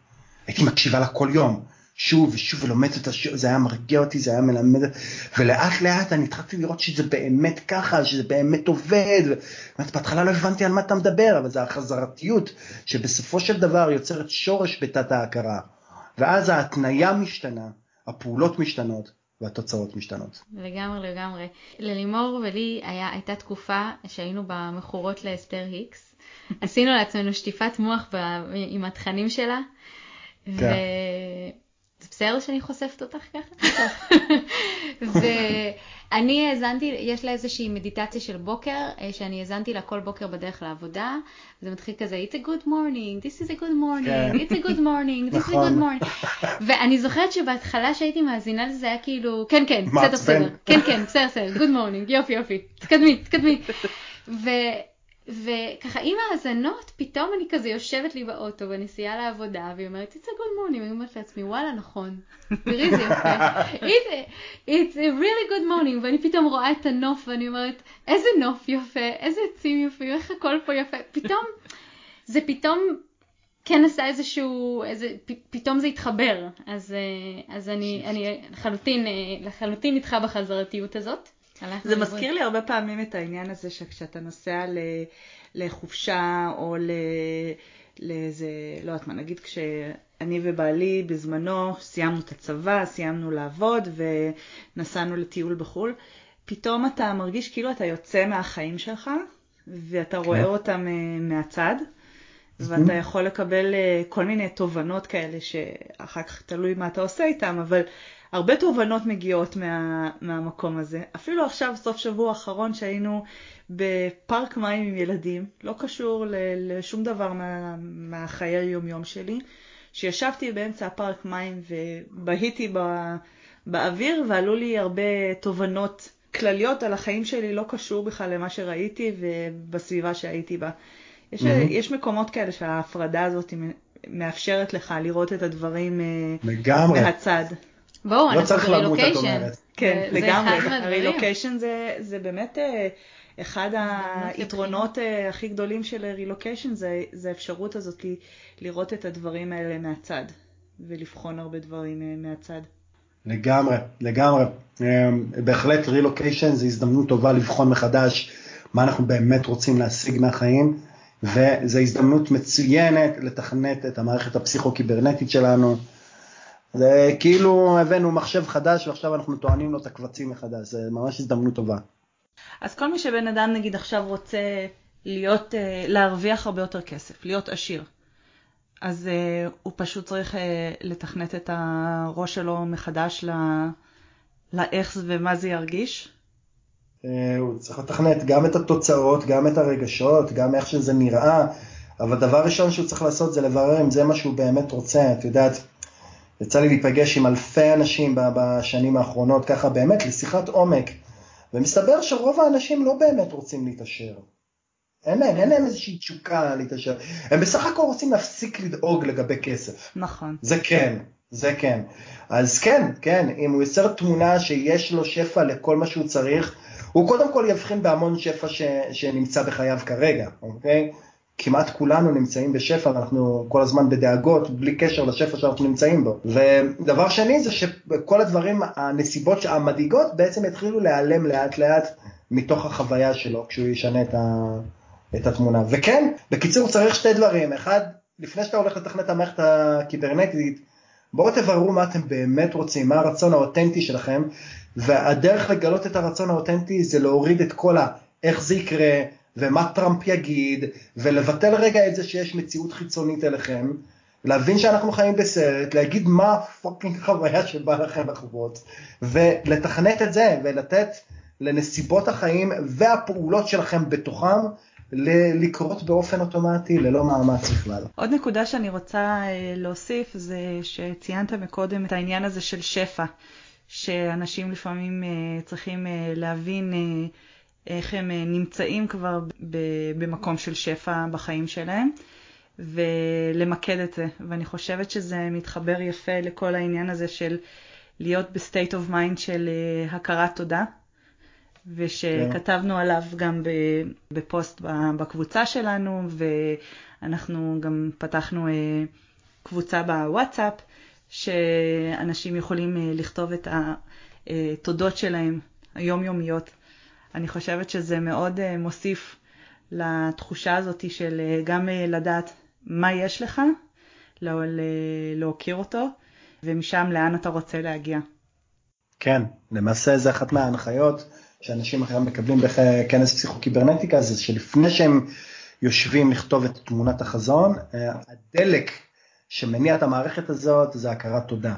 הייתי מקשיבה לה כל יום, שוב ושוב ולומדת אותה, שוב, זה היה מרגיע אותי, זה היה מלמד, ולאט לאט אני התחלתי לראות שזה באמת ככה, שזה באמת עובד. באמת, בהתחלה לא הבנתי על מה אתה מדבר, אבל זה החזרתיות שבסופו של דבר יוצרת שורש בתת ההכרה. ואז ההתניה משתנה, הפעולות משתנות, והתוצאות משתנות. לגמרי, לגמרי. ללימור ולי היה, הייתה תקופה שהיינו במכורות לאסתר היקס, עשינו לעצמנו שטיפת מוח ב... עם התכנים שלה. כן. ו... זה בסדר שאני חושפת אותך ככה? ואני האזנתי, יש לה איזושהי מדיטציה של בוקר, אה, שאני האזנתי לה כל בוקר בדרך לעבודה. זה מתחיל כזה, it's a good morning, this is a good morning, כן. it's a good morning, this is a good נכון. morning. ואני זוכרת שבהתחלה שהייתי מאזינה לזה היה כאילו, כן, כן, בסדר, בסדר, כן, כן, בסדר, בסדר, good morning, יופי, יופי, תקדמי, תקדמי. וככה עם האזנות, פתאום אני כזה יושבת לי באוטו בנסיעה לעבודה, והיא אומרת, it's a good morning, ואני אומרת לעצמי, וואלה, נכון, תראי זה יפה, it's, it's a really good morning, ואני פתאום רואה את הנוף, ואני אומרת, איזה נוף יפה, איזה עצים יפים, איך הכל פה יפה, פתאום, זה פתאום כן עשה איזשהו, איזה, פ, פתאום זה התחבר, אז, אה, אז אני, אני לחלוטין, אה, לחלוטין איתך בחזרתיות הזאת. זה מזכיר לי הרבה פעמים את העניין הזה שכשאתה נוסע לחופשה או לאיזה, לא יודעת מה, נגיד כשאני ובעלי בזמנו סיימנו את הצבא, סיימנו לעבוד ונסענו לטיול בחו"ל, פתאום אתה מרגיש כאילו אתה יוצא מהחיים שלך ואתה כן. רואה אותם אה, מהצד. ואתה יכול לקבל אה, כל מיני תובנות כאלה שאחר כך תלוי מה אתה עושה איתם, אבל הרבה תובנות מגיעות מה, מהמקום הזה. אפילו עכשיו, סוף שבוע האחרון שהיינו בפארק מים עם ילדים, לא קשור לשום דבר מה, מהחיי היומיום שלי, שישבתי באמצע הפארק מים ובהיתי בא, באוויר ועלו לי הרבה תובנות כלליות על החיים שלי, לא קשור בכלל למה שראיתי ובסביבה שהייתי בה. יש, mm-hmm. יש מקומות כאלה שההפרדה הזאת מאפשרת לך לראות את הדברים אה, לגמרי. מהצד. בואו, לא אנחנו ברילוקיישן. כן, לגמרי. הרילוקיישן זה, זה באמת אה, אחד היתרונות אה, הכי גדולים של רילוקיישן, זה, זה האפשרות הזאת לראות את הדברים האלה מהצד, ולבחון הרבה דברים מהצד. לגמרי, לגמרי. בהחלט רילוקיישן זה הזדמנות טובה לבחון מחדש מה אנחנו באמת רוצים להשיג מהחיים. וזו הזדמנות מצוינת לתכנת את המערכת הפסיכו-קיברנטית שלנו. זה כאילו הבאנו מחשב חדש ועכשיו אנחנו טוענים לו את הקבצים מחדש, זה ממש הזדמנות טובה. אז כל מי שבן אדם נגיד עכשיו רוצה להיות, אה, להרוויח הרבה יותר כסף, להיות עשיר, אז uh, הוא פשוט צריך uh, לתכנת את הראש שלו מחדש לאיך ומה זה ירגיש? הוא צריך לתכנת גם את התוצאות, גם את הרגשות, גם איך שזה נראה, אבל דבר ראשון שהוא צריך לעשות זה לברר אם זה מה שהוא באמת רוצה. את יודעת, יצא לי להיפגש עם אלפי אנשים בשנים האחרונות, ככה באמת, לשיחת עומק, ומסתבר שרוב האנשים לא באמת רוצים להתעשר. אין להם, אין להם איזושהי תשוקה להתעשר. הם בסך הכל רוצים להפסיק לדאוג לגבי כסף. נכון. זה כן, זה כן. אז כן, כן, אם הוא יוצר תמונה שיש לו שפע לכל מה שהוא צריך, הוא קודם כל יבחין בהמון שפע ש, שנמצא בחייו כרגע, אוקיי? כמעט כולנו נמצאים בשפע ואנחנו כל הזמן בדאגות בלי קשר לשפע שאנחנו נמצאים בו. ודבר שני זה שכל הדברים, הנסיבות המדאיגות בעצם יתחילו להיעלם לאט לאט מתוך החוויה שלו כשהוא ישנה את, ה, את התמונה. וכן, בקיצור צריך שתי דברים. אחד, לפני שאתה הולך לתכנת את המערכת הקיברנטית, בואו תבררו מה אתם באמת רוצים, מה הרצון האותנטי שלכם, והדרך לגלות את הרצון האותנטי זה להוריד את כל ה... איך זה יקרה, ומה טראמפ יגיד, ולבטל רגע את זה שיש מציאות חיצונית אליכם, להבין שאנחנו חיים בסרט, להגיד מה ה fucking חוויה שבא לכם לחוות, ולתכנת את זה, ולתת לנסיבות החיים והפעולות שלכם בתוכם לקרות באופן אוטומטי ללא מאמץ בכלל. עוד נקודה שאני רוצה אה, להוסיף זה שציינת מקודם את העניין הזה של שפע, שאנשים לפעמים אה, צריכים אה, להבין איך הם נמצאים כבר במקום של שפע בחיים שלהם. ולמקד את זה, ואני חושבת שזה מתחבר יפה לכל העניין הזה של להיות ב state of mind של הכרת תודה, ושכתבנו עליו גם בפוסט בקבוצה שלנו, ואנחנו גם פתחנו אה, קבוצה בוואטסאפ, שאנשים יכולים אה, לכתוב את התודות שלהם, היומיומיות. אני חושבת שזה מאוד אה, מוסיף לתחושה הזאת של גם לדעת מה יש לך, להוקיר אותו, ומשם לאן אתה רוצה להגיע. כן, למעשה זה אחת מההנחיות שאנשים אחרים מקבלים בכנס פסיכוקיברנטיקה, זה שלפני שהם יושבים לכתוב את תמונת החזון, אה, הדלק שמניע את המערכת הזאת זה הכרת תודה.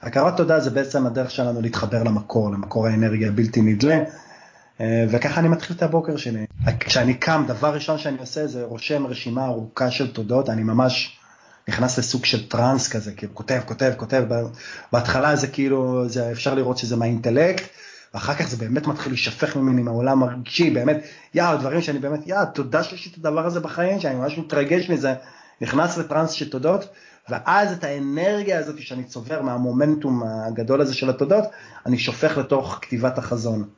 הכרת תודה זה בעצם הדרך שלנו להתחבר למקור, למקור האנרגיה הבלתי נדלה, אה, וככה אני מתחיל את הבוקר שלי. כשאני קם, דבר ראשון שאני עושה זה רושם רשימה ארוכה של תודות, אני ממש נכנס לסוג של טראנס כזה, כאילו כותב, כותב, כותב, בהתחלה זה כאילו, זה, אפשר לראות שזה מהאינטלקט, ואחר כך זה באמת מתחיל להישפך ממני מהעולם הרגשי, באמת, יא, דברים שאני באמת, יא, תודה שיש לי את הדבר הזה בחיים, שאני ממש מתרגש מזה, נכנס לטראנס של תודות, ואז את האנרגיה הזאת שאני צובר מהמומנטום הגדול הזה של התודות, אני שופך לתוך כתיבת החזון.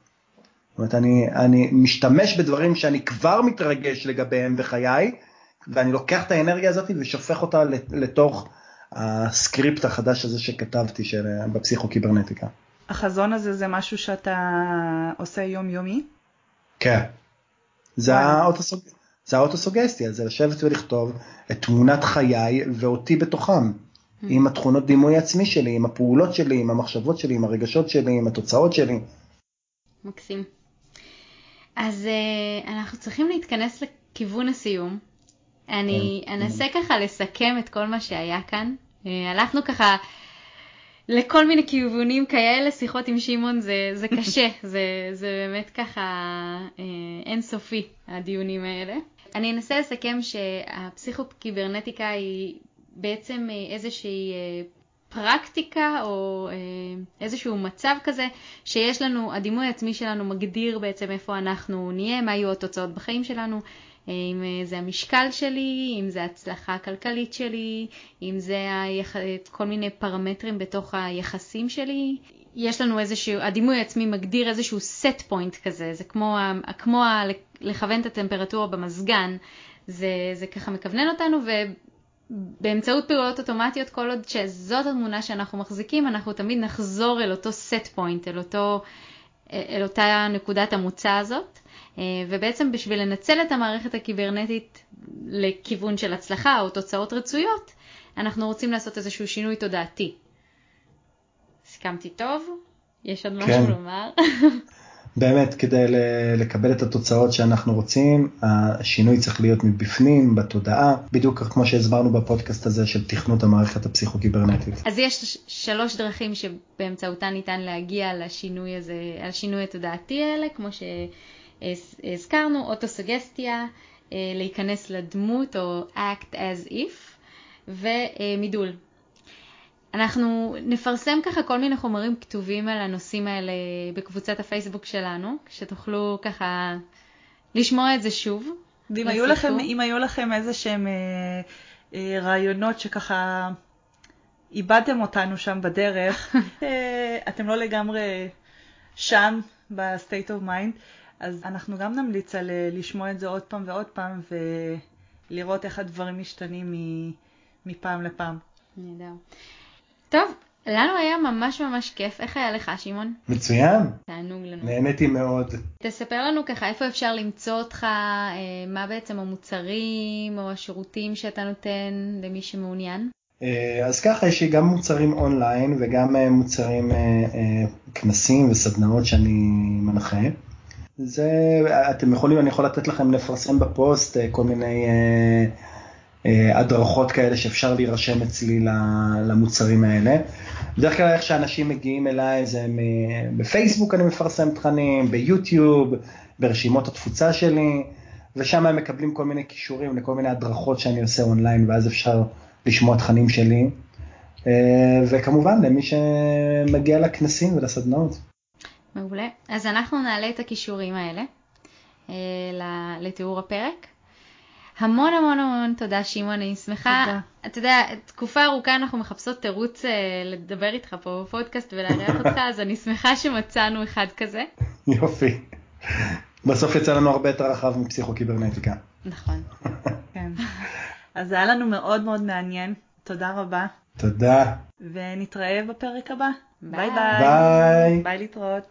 זאת אומרת, אני, אני משתמש בדברים שאני כבר מתרגש לגביהם בחיי, ואני לוקח את האנרגיה הזאת ושופך אותה לתוך הסקריפט החדש הזה שכתבתי של, בפסיכוקיברנטיקה. החזון הזה זה משהו שאתה עושה יומיומי? כן. זה, האוטוסוג... זה האוטוסוגסטיה, זה לשבת ולכתוב את תמונת חיי ואותי בתוכם. Hmm. עם התכונות דימוי עצמי שלי, עם הפעולות שלי, עם המחשבות שלי, עם הרגשות שלי, עם התוצאות שלי. מקסים. אז uh, אנחנו צריכים להתכנס לכיוון הסיום. אני כן. אנסה ככה לסכם את כל מה שהיה כאן. Uh, הלכנו ככה לכל מיני כיוונים כאלה, שיחות עם שמעון זה, זה קשה, זה, זה באמת ככה אה, אינסופי, הדיונים האלה. אני אנסה לסכם שהפסיכוקיברנטיקה היא בעצם איזושהי פרקטיקה או איזשהו מצב כזה שיש לנו, הדימוי העצמי שלנו מגדיר בעצם איפה אנחנו נהיה, מה יהיו התוצאות בחיים שלנו, אם אה, זה המשקל שלי, אם זה ההצלחה הכלכלית שלי, אם זה היח... כל מיני פרמטרים בתוך היחסים שלי. יש לנו איזשהו, הדימוי העצמי מגדיר איזשהו set point כזה, זה כמו, כמו לכוון את הטמפרטורה במזגן, זה, זה ככה מכוונן אותנו ובאמצעות פעולות אוטומטיות, כל עוד שזאת התמונה שאנחנו מחזיקים, אנחנו תמיד נחזור אל אותו set point, אל, אותו, אל אותה נקודת המוצא הזאת. אה, ובעצם בשביל לנצל את המערכת הקיברנטית לכיוון של הצלחה או תוצאות רצויות, אנחנו רוצים לעשות איזשהו שינוי תודעתי. הסכמתי טוב? יש עוד משהו כן. לומר? באמת, כדי לקבל את התוצאות שאנחנו רוצים, השינוי צריך להיות מבפנים, בתודעה, בדיוק כמו שהסברנו בפודקאסט הזה של תכנות המערכת הפסיכו-קיברנטית. אז יש שלוש דרכים שבאמצעותן ניתן להגיע לשינוי הזה, לשינוי התודעתי האלה, כמו שהזכרנו, אוטוסוגסטיה, להיכנס לדמות או act as if, ומידול. אנחנו נפרסם ככה כל מיני חומרים כתובים על הנושאים האלה בקבוצת הפייסבוק שלנו, שתוכלו ככה לשמוע את זה שוב. ואם היו לכם, אם היו לכם איזה שהם אה, אה, רעיונות שככה איבדתם אותנו שם בדרך, אה, אתם לא לגמרי שם ב-state of mind, אז אנחנו גם נמליץ על אה, לשמוע את זה עוד פעם ועוד פעם ולראות איך הדברים משתנים מפעם לפעם. נהדר. טוב, לנו היה ממש ממש כיף. איך היה לך, שמעון? מצוין. תענוג לנו. נהניתי מאוד. תספר לנו ככה איפה אפשר למצוא אותך, אה, מה בעצם המוצרים או השירותים שאתה נותן למי שמעוניין. אה, אז ככה, יש לי גם מוצרים אונליין וגם אה, מוצרים, כנסים וסדנאות שאני מנחה. זה, אתם יכולים, אני יכול לתת לכם לפרסם בפוסט כל מיני הדרכות כאלה שאפשר להירשם אצלי למוצרים האלה. בדרך כלל איך שאנשים מגיעים אליי זה בפייסבוק אני מפרסם תכנים, ביוטיוב, ברשימות התפוצה שלי, ושם הם מקבלים כל מיני כישורים לכל מיני הדרכות שאני עושה אונליין, ואז אפשר לשמוע תכנים שלי. אה, וכמובן למי שמגיע לכנסים ולסדנאות. מעולה. אז אנחנו נעלה את הכישורים האלה אה, לתיאור הפרק. המון המון המון תודה שמעון, אני שמחה. תודה. אתה יודע, תקופה ארוכה אנחנו מחפשות תירוץ אה, לדבר איתך פה בפודקאסט ולארח אותך, אז אני שמחה שמצאנו אחד כזה. יופי. בסוף יצא לנו הרבה יותר רחב מפסיכו-קיברנטיקה. נכון. כן. אז היה לנו מאוד מאוד מעניין, תודה רבה. תודה. ונתראה בפרק הבא. ביי ביי. ביי ביי להתראות.